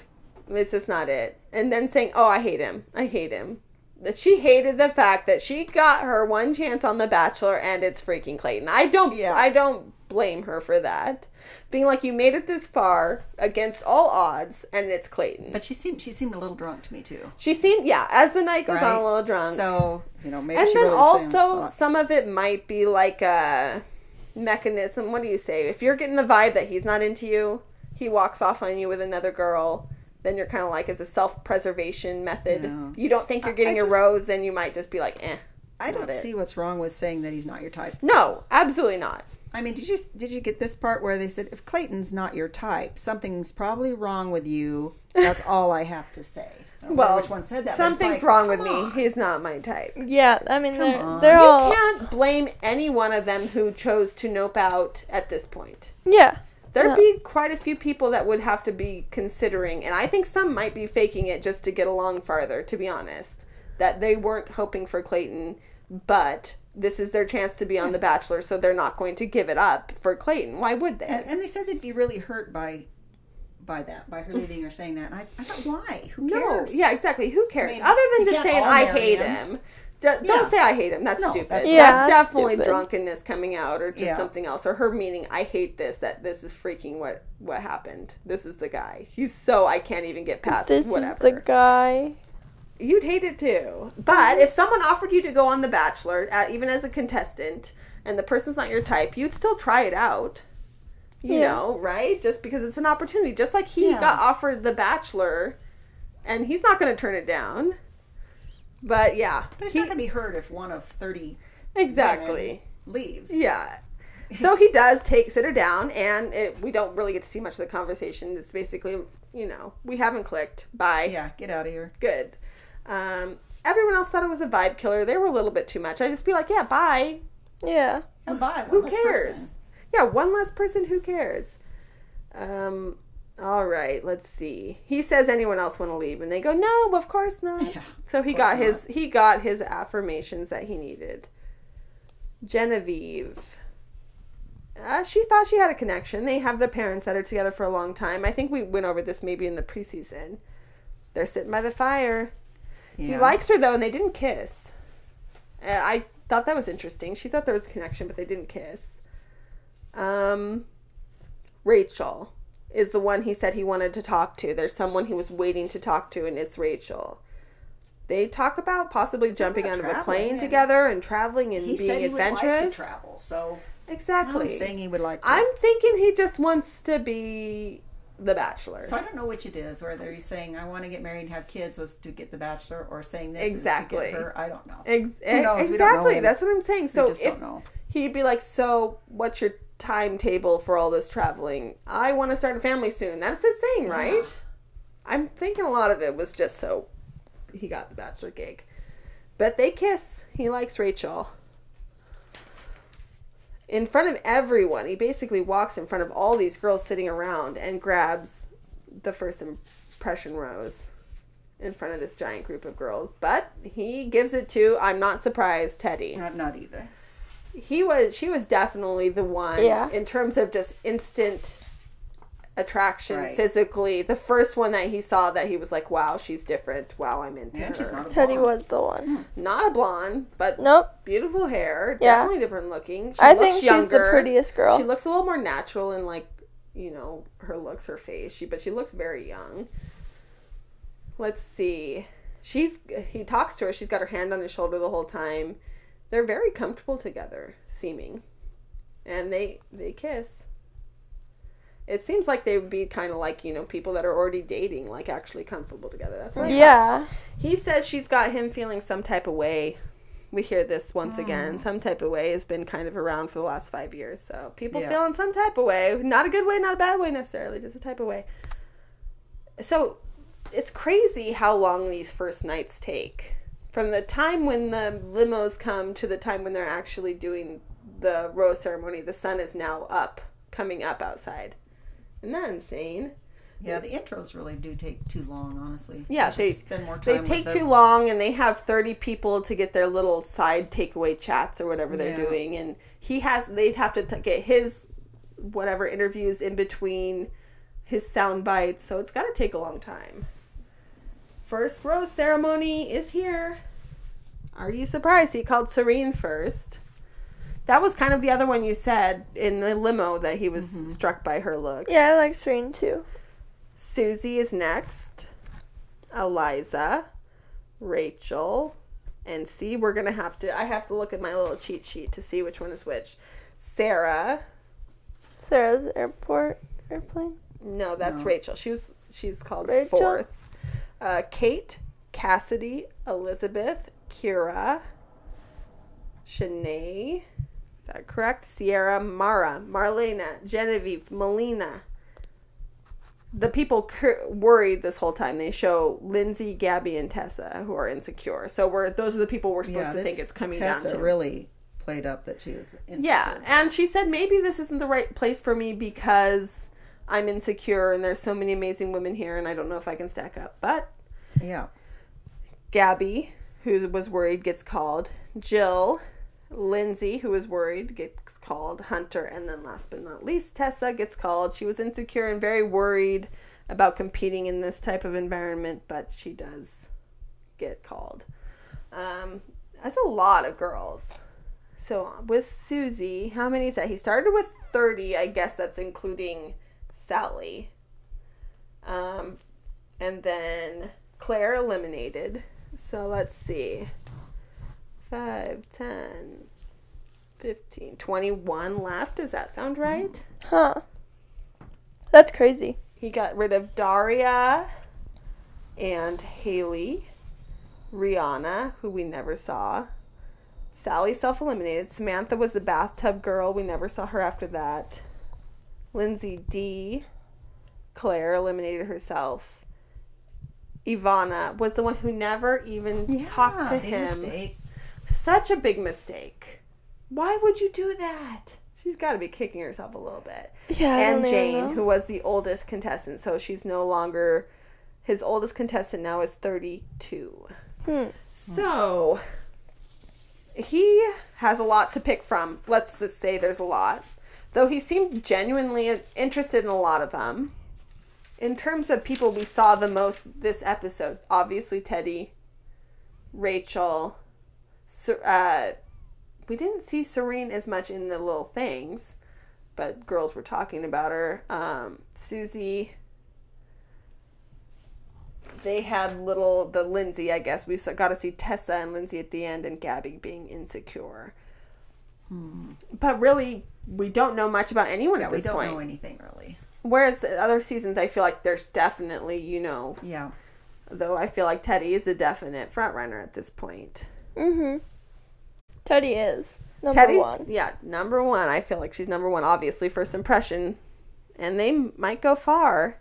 A: this is not it and then saying oh i hate him i hate him that she hated the fact that she got her one chance on the bachelor and it's freaking clayton i don't
C: Yeah.
A: i don't blame her for that being like you made it this far against all odds and it's clayton
C: But she seemed she seemed a little drunk to me too.
A: She seemed, yeah, as the night goes on, a little drunk.
C: So you know maybe
A: and then
C: the
A: also, some of it might be like a mechanism. What do you say? If you're getting the vibe that he's not into you, he walks off on you with another girl. Then you're kind of like, as a self preservation method.
C: Yeah.
A: You don't think you're
C: I-
A: getting
C: I
A: a
C: just-
A: rose, then you might just be like, eh.
C: I don't
A: it.
C: see what's wrong with saying that he's not your type.
A: No, absolutely not.
C: I mean, did you did you get this part where they said if Clayton's not your type, something's probably wrong with you. That's all I have to say. I don't
A: Well,
C: which one said that.
A: something's
C: like,
A: wrong with
C: come
A: me. He's not my type.
B: Yeah, I mean they're
C: on.
B: they're
C: You
B: all
A: You can't blame any one of them who chose to nope out at this point.
B: yeah.
A: There'd be quite a few people that would have to be considering, and I think some might be faking it just to get along farther, to be honest. That they weren't hoping for Clayton, but this is their chance to be on The Bachelor, so they're not going to give it up for Clayton. Why would they?
C: And, and they said they'd be really hurt by by that, by her leaving or saying that. And I, I thought, why? Who cares?
A: no, yeah, exactly. Who cares?
C: I mean,
A: Other than just saying, I hate
C: him.
A: him. D- Don't
C: Yeah.
A: say I hate him. That's
C: No,
A: stupid.
C: that's-
B: Yeah,
A: that's,
B: that's
A: definitely
B: stupid.
A: drunkenness coming out, or just
C: Yeah.
A: something else, or her meaning I hate this. That this is freaking what what happened. This is the guy. He's so I can't even get past
B: This
A: whatever.
B: is the guy.
A: You'd hate it too. But if someone offered you to go on The Bachelor, uh, even as a contestant, and the person's not your type, you'd still try it out. You
B: Yeah.
A: know, right? Just because it's an opportunity. Just like he
C: Yeah.
A: got offered The Bachelor, and he's not going to turn it down. But yeah,
C: But it's
A: he-
C: not going to be hurt if one of 30
A: exactly.
C: women leaves.
A: Yeah. So he does take sit her down, and it, we don't really get to see much of the conversation. It's basically, you know, we haven't clicked. Bye.
C: Yeah, get out of here.
A: good. Um, everyone else thought it was a vibe killer. They were a little bit too much. I just be like, yeah, bye.
B: Yeah.
C: And bye.
A: Who
C: one less
A: cares?
C: person.
A: Yeah, one less person. Who cares? Um, all right. Let's see. He says anyone else want to leave, and they go, no, of course not.
C: Yeah,
A: so he got his he got his affirmations that he needed. Genevieve. Uh, she thought she had a connection. They have the parents that are together for a long time. I think we went over this maybe in the preseason. They're sitting by the fire. He likes her though, and they didn't kiss. Uh, I thought that was interesting. She thought there was a connection, but they didn't kiss. Um, Rachel is the one he said he wanted to talk to. There's someone he was waiting to talk to, and it's Rachel. They talk about possibly jumping
C: about
A: out of a plane
C: and
A: together and traveling and
C: He
A: being
C: said he would like
A: adventurous.
C: to travel, so
A: exactly.
C: I'm saying he would like to.
A: I'm thinking he just wants to be the bachelor.
C: so I don't know which it is, whether he's saying I want to get married and have kids was to get the bachelor, or saying this
A: Exactly.
C: is to get her. I don't know.
A: Ex-
C: Who eh, knows? We don't
A: exactly.
C: know.
A: That's what I'm saying. So
C: we just
A: if
C: don't know.
A: He'd be like, "So, what's your timetable for all this traveling? I want to start a family soon." That's his thing, right? I'm thinking a lot of it was just so he got the bachelor gig. But they kiss. He likes Rachel. In front of everyone, he basically walks in front of all these girls sitting around and grabs the first impression rose. in front of this giant group of girls. But he gives it to, I'm not surprised, Teddi.
C: I'm not either.
A: He was, she was definitely the one
B: Yeah.
A: in terms of just instant attraction
C: Right.
A: physically. The first one that he saw that he was like, wow, she's different. Wow, I'm into
C: And
A: her.
C: she's not a Teddi
B: was the one. Hmm.
A: Not a blonde, but
B: Nope.
A: beautiful hair.
B: Yeah.
A: Definitely different looking. She
B: I
A: looks
B: think she's the prettiest girl.
A: She looks a little more natural in like, you know, her looks, her face. She but she looks very young. Let's see. She's he talks to her. She's got her hand on his shoulder the whole time. They're very comfortable together, seeming. And they they kiss. It seems like they would be kind of like, you know, people that are already dating, like actually comfortable together. That's what I thought.
B: Yeah.
A: He says she's got him feeling some type of way. We hear this once
C: Hmm.
A: again. Some type of way has been kind of around for the last five years. So people
C: Yeah.
A: feeling some type of way. Not a good way, not a bad way necessarily, just a type of way. So it's crazy how long these first nights take. From the time when the limos come to the time when they're actually doing the rose ceremony, the sun is now up, coming up outside. Isn't that insane?
C: Yeah, the intros really do take too long, honestly.
A: Yeah, they-
C: spend more time.
A: They take too long and they have 30 people to get their little side takeaway chats or whatever they're
C: Yeah.
A: doing. And he has, they'd have to t- get his whatever interviews in between his sound bites. So it's got to take a long time. First rose ceremony is here. Are you surprised? He called Serene first. That was kind of the other one you said in the limo that he was
C: Mm-hmm.
A: struck by her look.
B: Yeah, I like Serene too.
A: Susie is next. Eliza, Rachel, and see, we're gonna have to. I have to look at my little cheat sheet to see which one is which. Sarah.
B: Sarah's airport airplane.
A: No, that's
C: No.
A: Rachel. She was. She's called
B: Rachel?
A: fourth. Uh, Kate, Cassidy, Elizabeth, Kira, Shanae. Is that correct? Sierra, Mara, Marlena, Genevieve, Melina. The people cur- worried this whole time. They show Lindsay, Gabby, and Tessa who are insecure. So we're those are the people we're supposed
C: Yeah,
A: to think it's coming
C: Tessa
A: down to.
C: really played up that she was. Insecure.
A: Yeah, and she said maybe this isn't the right place for me because I'm insecure and there's so many amazing women here and I don't know if I can stack up. But
C: Yeah.
A: Gabby, who was worried, gets called. Jill, Lindsay, who was worried, gets called. Hunter, and then last but not least, Tessa gets called. She was insecure and very worried about competing in this type of environment, but she does get called. Um, that's a lot of girls. So with Susie, how many is that? He started with 30. I guess that's including Sally. Um, and then Claire eliminated. So let's see. 5, 10, 15, 21 left. Does that sound right?
B: Huh. That's crazy.
A: He got rid of Daria and Haley, Rihanna, who we never saw. Sally self eliminated. Samantha was the bathtub girl. We never saw her after that. Lindsay D. Claire eliminated herself. Ivana was the one who never even talked to him.
C: Mistake.
A: Such a big mistake. Why would you do that? She's got to be kicking herself a little bit
B: Yeah,
A: and Jane, who was the oldest contestant. So she's no longer his oldest contestant now is 32.
B: Hmm.
A: So he has a lot to pick from. Let's just say there's a lot. Though he seemed genuinely interested in a lot of them. In terms of people we saw the most this episode, obviously Teddi, Rachel, uh, we didn't see Serene as much in the little things, but girls were talking about her. Um, Susie. They had little the Lindsay, I guess. We got to see Tessa and Lindsay at the end, and Gabby being insecure. But really, we don't know much about anyone
C: Yeah,
A: at
C: we
A: this
C: don't
A: point.
C: know anything really.
A: Whereas other seasons, I feel like there's definitely, you know,
C: Yeah.
A: though I feel like Teddi is a definite front runner at this point.
B: Mm-hmm. Teddi is number
A: Teddi's
B: one.
A: yeah, number one. I feel like she's number one, obviously, first impression. And they might go far.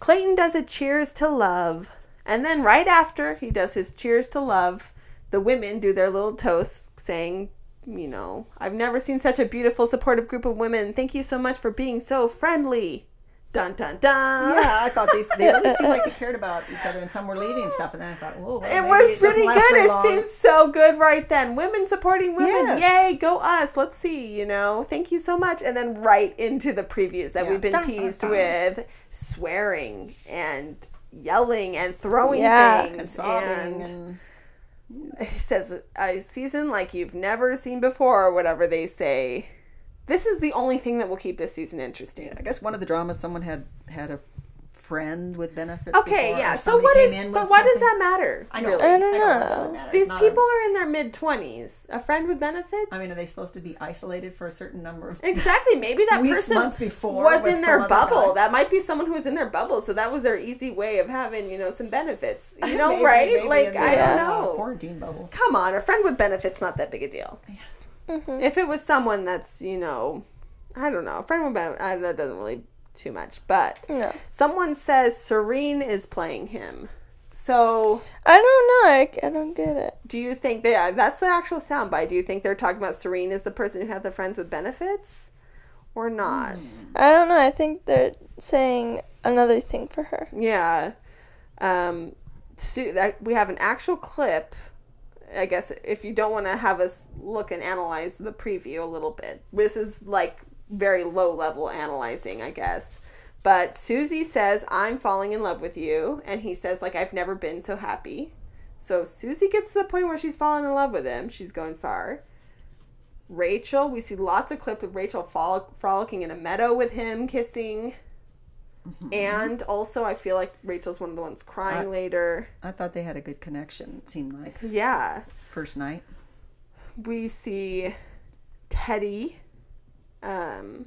A: Clayton does a cheers to love. And then right after he does his cheers to love, the women do their little toast saying, you know, I've never seen such a beautiful, supportive group of women. Thank you so much for being so friendly. Dun dun dun.
C: Yeah, I thought these they really seemed like they cared about each other, and some were leaving and stuff. And then I thought, whoa, well,
A: It was
C: doesn't
A: really
C: last
A: good.
C: very
A: It seemed so good right then. Women supporting women.
C: Yes.
A: Yay, go us. Let's see, you know. Thank you so much. And then right into the previews that
C: Yeah.
A: we've been
C: Dun, dun,
A: teased
C: dun.
A: with swearing and yelling and throwing
B: Yeah.
A: things
C: and sobbing and
A: he says a season like you've never seen before or whatever they say. This is the only thing that will keep this season interesting.
C: I guess one of the dramas someone had had a friend with benefits.
A: okay
C: before,
A: yeah so
C: what is
A: what
C: came
A: is
C: in
A: but
C: with
A: what does that matter
C: I know.
A: really?
B: I don't
C: it
B: know.
C: doesn't
A: these
C: It's not a-
A: people are in their mid-20s a friend with benefits
C: I mean, are they supposed to be isolated for a certain number of?
A: exactly maybe that
C: Weeks,
A: person
C: months before
A: was in their bubble
C: guy.
A: that might be someone who was in their bubble so that was their easy way of having you know some benefits you know
C: Maybe-
A: right
C: maybe
A: like
C: in
A: i don't
C: uh,
A: know
C: Quarantine bubble.
A: come on, a friend with benefits not that big a deal.
B: Mhm.
A: If it was someone that's you know, I don't know, a friend with benefits, I, that doesn't really too much. But
B: No.
A: someone says Serene is playing him. So
B: I don't know. I, I don't get it.
A: do you think they? uh, That's the actual soundbite. Do you think they're talking about Serene as the person who had the friends with benefits, or not?
B: I don't know. I think they're saying another thing for her.
A: Yeah. Um, that we have an actual clip. I guess if you don't want to have us look and analyze the preview a little bit, this is like very low level analyzing, I guess. But Susie says, I'm falling in love with you. And he says, like, I've never been so happy. So Susie gets to the point where she's falling in love with him. She's going far. Rachel, we see lots of clips of Rachel frolic- frolicking in a meadow with him, kissing. Mm-hmm. And also, I feel like Rachel's one of the ones crying
C: I-
A: later.
C: I thought they had a good connection. It seemed like
A: Yeah.
C: first night.
A: We see Teddi um,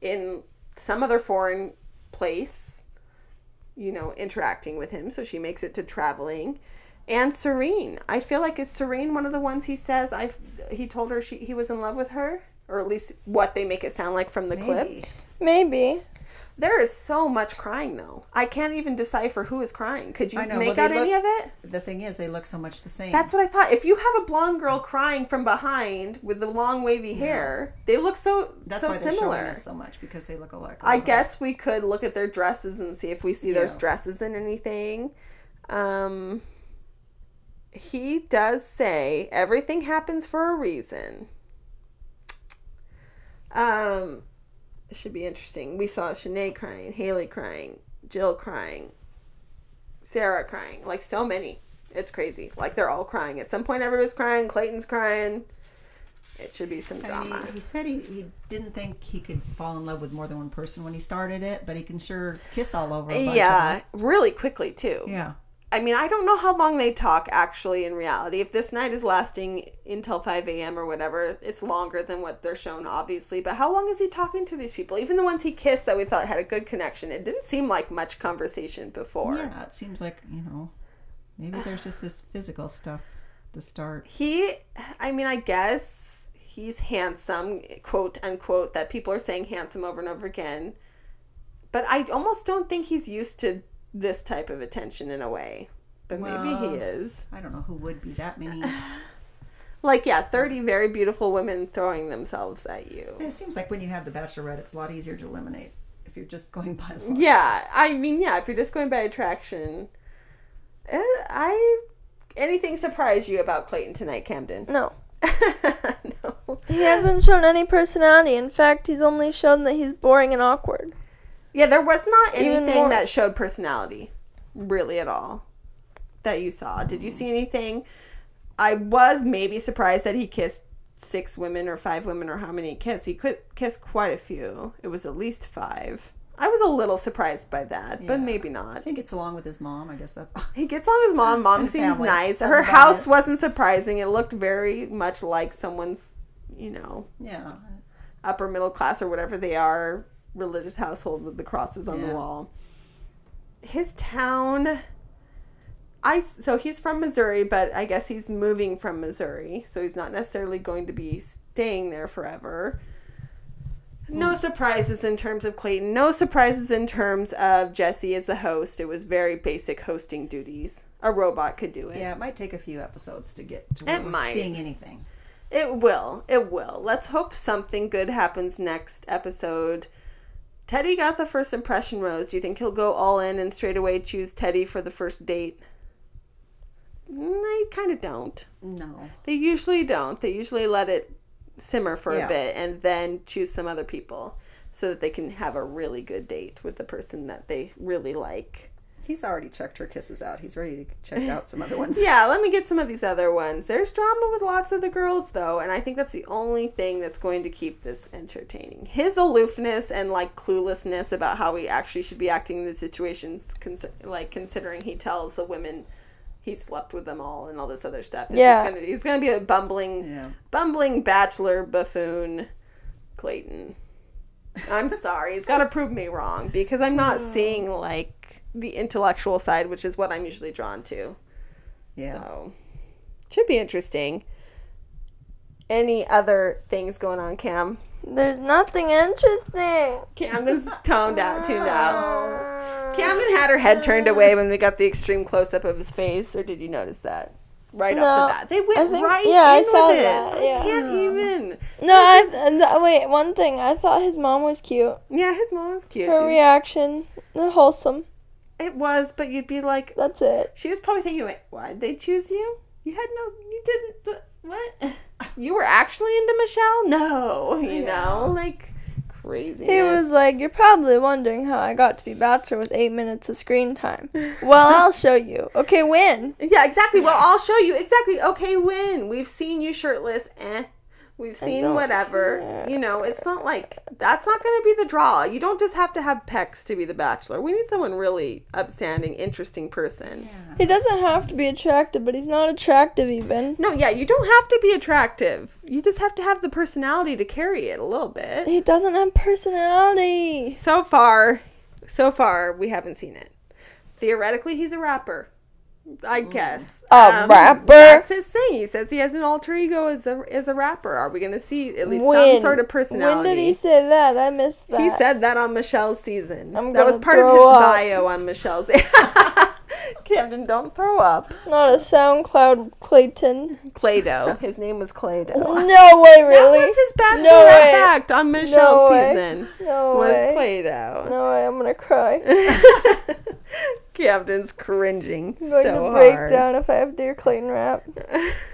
A: in some other foreign place, you know, interacting with him. So she makes it to traveling. And Serene. I feel like is Serene one of the ones he says I he told her she he was in love with her? Or at least what they make it sound like from the clip.
C: Maybe.
A: There is so much crying though. I can't even decipher who is crying. Could you
C: know,
A: make
C: well,
A: out
C: they
A: any of it?
C: The thing is, they look so much the same.
A: That's what I thought. If you have a blonde girl crying from behind with the long wavy hair, they look so
C: That's
A: so
C: why they're showing
A: similar.
C: us so much because they look alike.
A: I guess we could look at their dresses and see if we see there's dresses in anything. Um, he does say everything happens for a reason. Um, it should be interesting. We saw Shanae crying, Haley crying, Jill crying, Sarah crying, like so many. It's crazy. Like they're all crying. At some point, everybody's crying. Clayton's crying. It should be some drama.
C: he, he said he, he didn't think he could fall in love with more than one person when he started it, but he can sure kiss all over. A bunch
A: Yeah, really quickly too.
C: Yeah.
A: I mean, I don't know how long they talk actually in reality. If this night is lasting until 5 a.m. or whatever, it's longer than what they're shown, obviously. But how long is he talking to these people? Even the ones he kissed that we thought had a good connection, it didn't seem like much conversation before.
C: Yeah, it seems like, you know, maybe there's just this physical stuff to start.
A: He, I mean, I guess he's handsome, quote unquote, that people are saying handsome over and over again. But I almost don't think he's used to this type of attention in a way. But maybe he is.
C: I don't know who would be that many.
A: Like, yeah, 30 very beautiful women throwing themselves at you.
C: And it seems like when you have the Bachelorette, it's a lot easier to eliminate if you're just going by looks.
A: Yeah, I mean, yeah, if you're just going by attraction, eh, I anything surprise you about Clayton tonight, Camden?
B: No.
A: no.
B: He hasn't shown any personality. In fact, he's only shown that he's boring and awkward.
A: Yeah, there was not anything
B: more-
A: that showed personality, really at all, that you saw. Did you see anything? I was maybe surprised that he kissed six women or five women or how many kissed. He could kiss quite a few. It was at least five. I was a little surprised by that, but maybe not.
C: He gets along with his mom. I guess that's.
A: He gets along with mom. Mom seems
C: family.
A: nice.
C: That's
A: Her house
C: it.
A: wasn't surprising. It looked very much like someone's, you know,
C: Yeah.
A: upper middle class or whatever they are religious household with the crosses on the wall. His town I so he's from Missouri, but I guess he's moving from Missouri, so he's not necessarily going to be staying there forever. No hmm. surprises in terms of Clayton. No surprises in terms of Jesse as the host. It was very basic hosting duties. A robot could do it.
C: Yeah, it might take a few episodes to get to
A: It might.
C: seeing anything.
A: It will. It will. Let's hope something good happens next episode Teddi got the first impression rose. Do you think he'll go all in and straight away choose Teddi for the first date? Mm, I kind of don't.
C: No.
A: They usually don't. They usually let it simmer for
C: Yeah.
A: a bit and then choose some other people so that they can have a really good date with the person that they really like.
C: He's already checked her kisses out. He's ready to check out some other ones.
A: Yeah, let me get some of these other ones. There's drama with lots of the girls though, and I think that's the only thing that's going to keep this entertaining. His aloofness and like cluelessness about how he actually should be acting in the situations, cons- like considering he tells the women he slept with them all and all this other stuff. It's
B: Yeah.
A: gonna, he's gonna be a bumbling,
C: Yeah.
A: bumbling bachelor buffoon, Clayton. I'm sorry, he's got to prove me wrong because I'm not seeing like the intellectual side, which is what I'm usually drawn to.
C: Yeah.
A: So, should be interesting. Any other things going on, Cam?
B: There's nothing interesting.
A: Camden's toned out, tuned out. Ah. Camden had her head turned away when we got the extreme close up of his face, or did you notice that? Right
B: No,
A: off the bat, they went
B: I think-
A: right
B: yeah, I
A: in
B: saw
A: with it.
B: that,
A: I
B: yeah.
A: can't even.
B: No, I, and th- wait, one thing. I thought his mom was cute.
A: Yeah, his mom was cute.
B: Her
A: She-
B: reaction, wholesome.
A: It was, but you'd be like,
B: That's it.
A: she was probably thinking, wait, why'd they choose you? You had no, you didn't. What? You were actually into Michelle? No, you know, like crazy.
B: He was like, "You're probably wondering how I got to be bachelor with eight minutes of screen time." Well, I'll show you. Okay, when?
A: Yeah, exactly. Well, I'll show you exactly. Okay, when we've seen you shirtless, eh? We've seen whatever.
B: care.
A: You know, it's not like that's not going to be the draw. You don't just have to have pecs to be the bachelor. We need someone really upstanding, interesting person.
B: He doesn't have to be attractive, but he's not attractive even.
A: No, yeah, you don't have to be attractive. You just have to have the personality to carry it a little bit.
B: He doesn't have personality.
A: So far, so far, we haven't seen it. Theoretically, he's a rapper. I mm. guess
B: A um, rapper?
A: That's his thing. He says he has an alter ego as a as a rapper. Are we going to see at least some sort of personality?
B: When did he say that? I missed that.
A: He said that on Michelle's season.
B: I'm
A: that was part of his
B: up.
A: bio on Michelle's. Camden, don't throw up.
B: Not a SoundCloud Clayton.
A: Play-Doh. His name was Play-Doh.
B: No way, really.
A: That was his bachelorette
B: No way.
A: fact on Michelle's
B: way.
A: season.
B: No
A: was
B: way.
A: Play-Doh.
B: No way, I'm gonna cry.
A: Camden's cringing
B: I'm going
A: so
B: to break
A: hard.
B: down if I have Dear Clayton rap.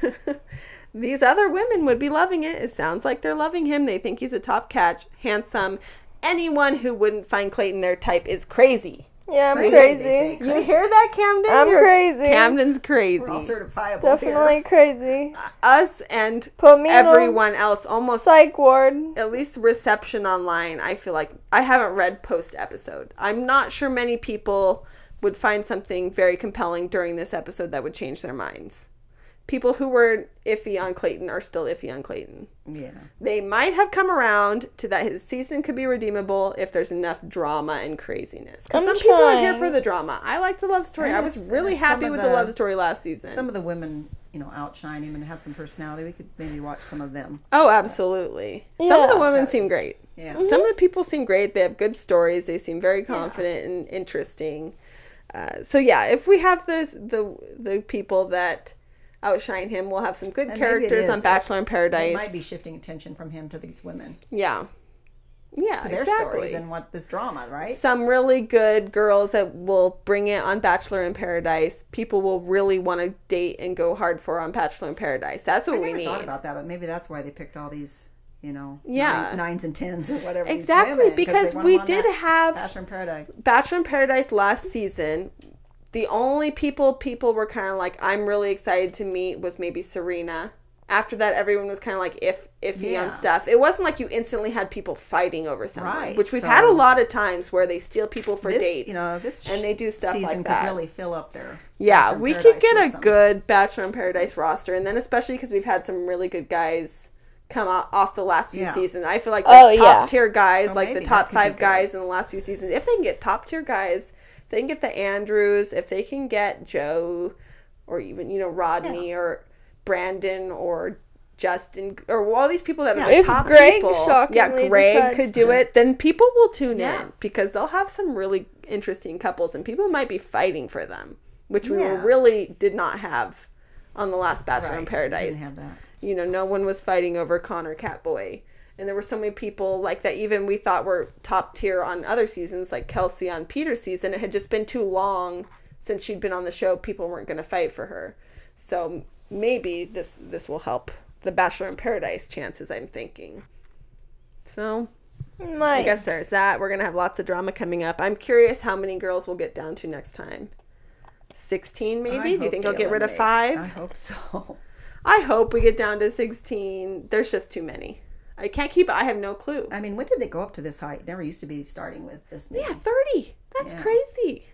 A: These other women would be loving it. It sounds like they're loving him. They think he's a top catch, handsome. Anyone who wouldn't find Clayton their type is crazy.
B: Yeah, I'm
C: Crazy,
B: crazy.
C: they.
A: You hear that, Camden?
B: I'm
A: You're-
B: crazy.
A: Camden's crazy.
C: We're all certifiable
B: Definitely
C: here.
B: crazy.
A: Us and
B: Put me
A: everyone else, almost
B: psych ward.
A: at least reception online. I feel like I haven't read post episode. I'm not sure many people would find something very compelling during this episode that would change their minds. People who were iffy on Clayton are still iffy on Clayton.
C: Yeah.
A: They might have come around to that his season could be redeemable if there's enough drama and craziness. Because some people are here for the drama. I like the love story.
C: And
A: I was really happy with the,
C: the-
A: love story last season.
C: Some of the women, you know, outshine him and have some personality. We could maybe watch some of them.
A: oh, absolutely. Some of the
B: Yeah.
A: women seem great.
C: Yeah.
A: Some of the people seem great. They have good stories. They seem very confident and interesting. Uh, so yeah, if we have this, the the people that outshine him, we'll have some good
C: And
A: characters on. Bachelor in Paradise.
C: might be shifting attention from him to these women,
A: yeah, yeah,
C: to their
A: exactly.
C: stories and what this drama, right?
A: some really good girls that will bring it on Bachelor in Paradise. People will really want to date and go hard for on Bachelor in Paradise. That's what
C: I
A: we need.
C: thought about that, but maybe that's why they picked all these, you know,
A: Yeah.
C: nine- nines and tens or whatever.
A: Exactly,
C: women, 'cause
A: because we did have
C: Bachelor in Paradise.
A: Bachelor in Paradise last season. The only people people were kind of like I'm really excited to meet was maybe Serena. After that, everyone was kind of like if iffy
C: Yeah.
A: on stuff. It wasn't like you instantly had people fighting over someone,
C: Right,
A: which we've
C: so-
A: had a lot of times where they steal people for
C: This,
A: dates.
C: you know, this
A: and they do stuff like
C: could
A: that.
C: really fill up their
A: Yeah, we could get a
C: some-
A: good Bachelor in Paradise roster, and then especially because we've had some really good guys come off the last few
C: Yeah.
A: seasons. I feel like the
B: Oh,
A: top
B: yeah.
A: tier guys,
C: So
A: like the top
C: that could be
A: five guys in the last few seasons, if they can get top tier guys, if they can get the Andrews, if they can get Joe, or even you know Rodney or Brandon or. Justin or all these people that are the
B: If
A: top
B: Greg
A: people, yeah, Greg could do it. Then people will tune
C: Yeah.
A: in because they'll have some really interesting couples, and people might be fighting for them, which we really did not have on the last Bachelor in
C: Right,
A: Paradise.
C: Didn't have that.
A: You know, no one was fighting over Connor Catboy, And there were so many people like that even we thought were top tier on other seasons, like Kelsey on Peter's season. It had just been too long since she'd been on the show. People weren't going to fight for her. So maybe this this will help the Bachelor in Paradise chances. I'm thinking. So
B: Might.
A: I guess there's that. We're gonna have lots of drama coming up. I'm curious how many girls we'll get down to next time. Sixteen,
C: I
A: maybe. Do you think
C: they
A: they'll get rid of five?
C: I hope so.
A: I hope we get down to 16. There's just too many. I can't keep I have no clue.
C: I mean, when did they go up to this height? Never used to be starting with this many.
A: Yeah, 30. That's
C: Yeah.
A: crazy.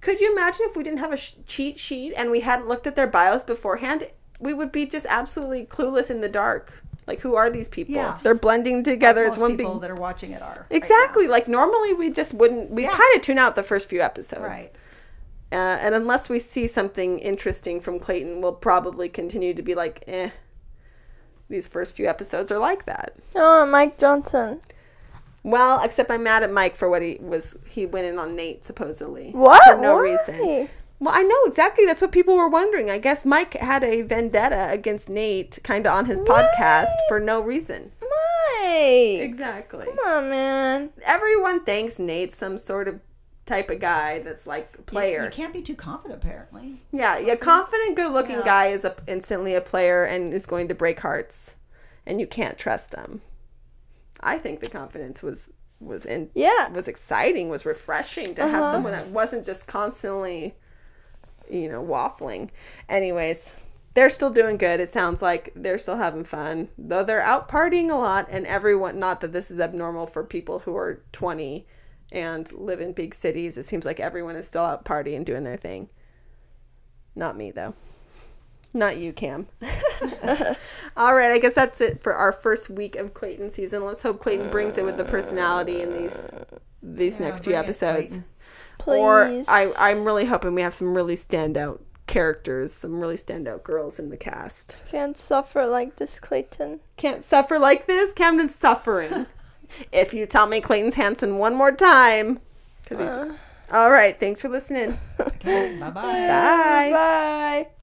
A: Could you imagine if we didn't have a sh- cheat sheet and we hadn't looked at their bios beforehand? We would be just absolutely clueless in the dark. Like, who are these people?
C: Yeah.
A: They're blending together
C: Most
A: as one
C: people
A: big.
C: that are watching it are right
A: Exactly. like, normally we just wouldn't. We
C: Yeah.
A: kind of tune out the first few episodes.
C: right.
A: Uh, and unless we see something interesting from Clayton, we'll probably continue to be like, eh. These first few episodes are like that.
B: Oh, Mike Johnson.
A: Well, except I'm mad at Mike for what he was. He went in on Nate supposedly
B: What?
A: for no
B: Why?
A: reason. Well, I know exactly. That's what people were wondering. I guess Mike had a vendetta against Nate, kind of on his podcast for no reason.
B: Mike.
A: Exactly.
B: Come on, man.
A: Everyone thinks Nate's some sort of type of guy that's like a
C: You-
A: player.
C: You can't be too confident, apparently.
A: Yeah, yeah, confident, good-looking
C: Yeah.
A: guy is a, instantly a player and is going to break hearts, and you can't trust him. I think the confidence was was in
B: Yeah.
A: was exciting, was refreshing to have
B: Uh-huh.
A: someone that wasn't just constantly, you know, waffling. Anyways, they're still doing good. It sounds like they're still having fun, though they're out partying a lot. And everyone, not that this is abnormal for people who are twenty and live in big cities. It seems like everyone is still out partying, doing their thing. Not me though. Not you, Cam. All right, I guess that's it for our first week of Clayton season. Let's hope Clayton brings it with the personality in these these
C: Yeah,
A: next few episodes.
B: Please.
A: Or I, I'm really hoping we have some really standout characters, some really standout girls in the cast.
B: can't suffer like this, Clayton.
A: Can't suffer like this. Camden's suffering. if you tell me Clayton's Hanson one more time. 'cause he-
B: Uh,
A: All right, thanks for listening.
C: Okay, bye bye.
A: Bye.
B: Bye.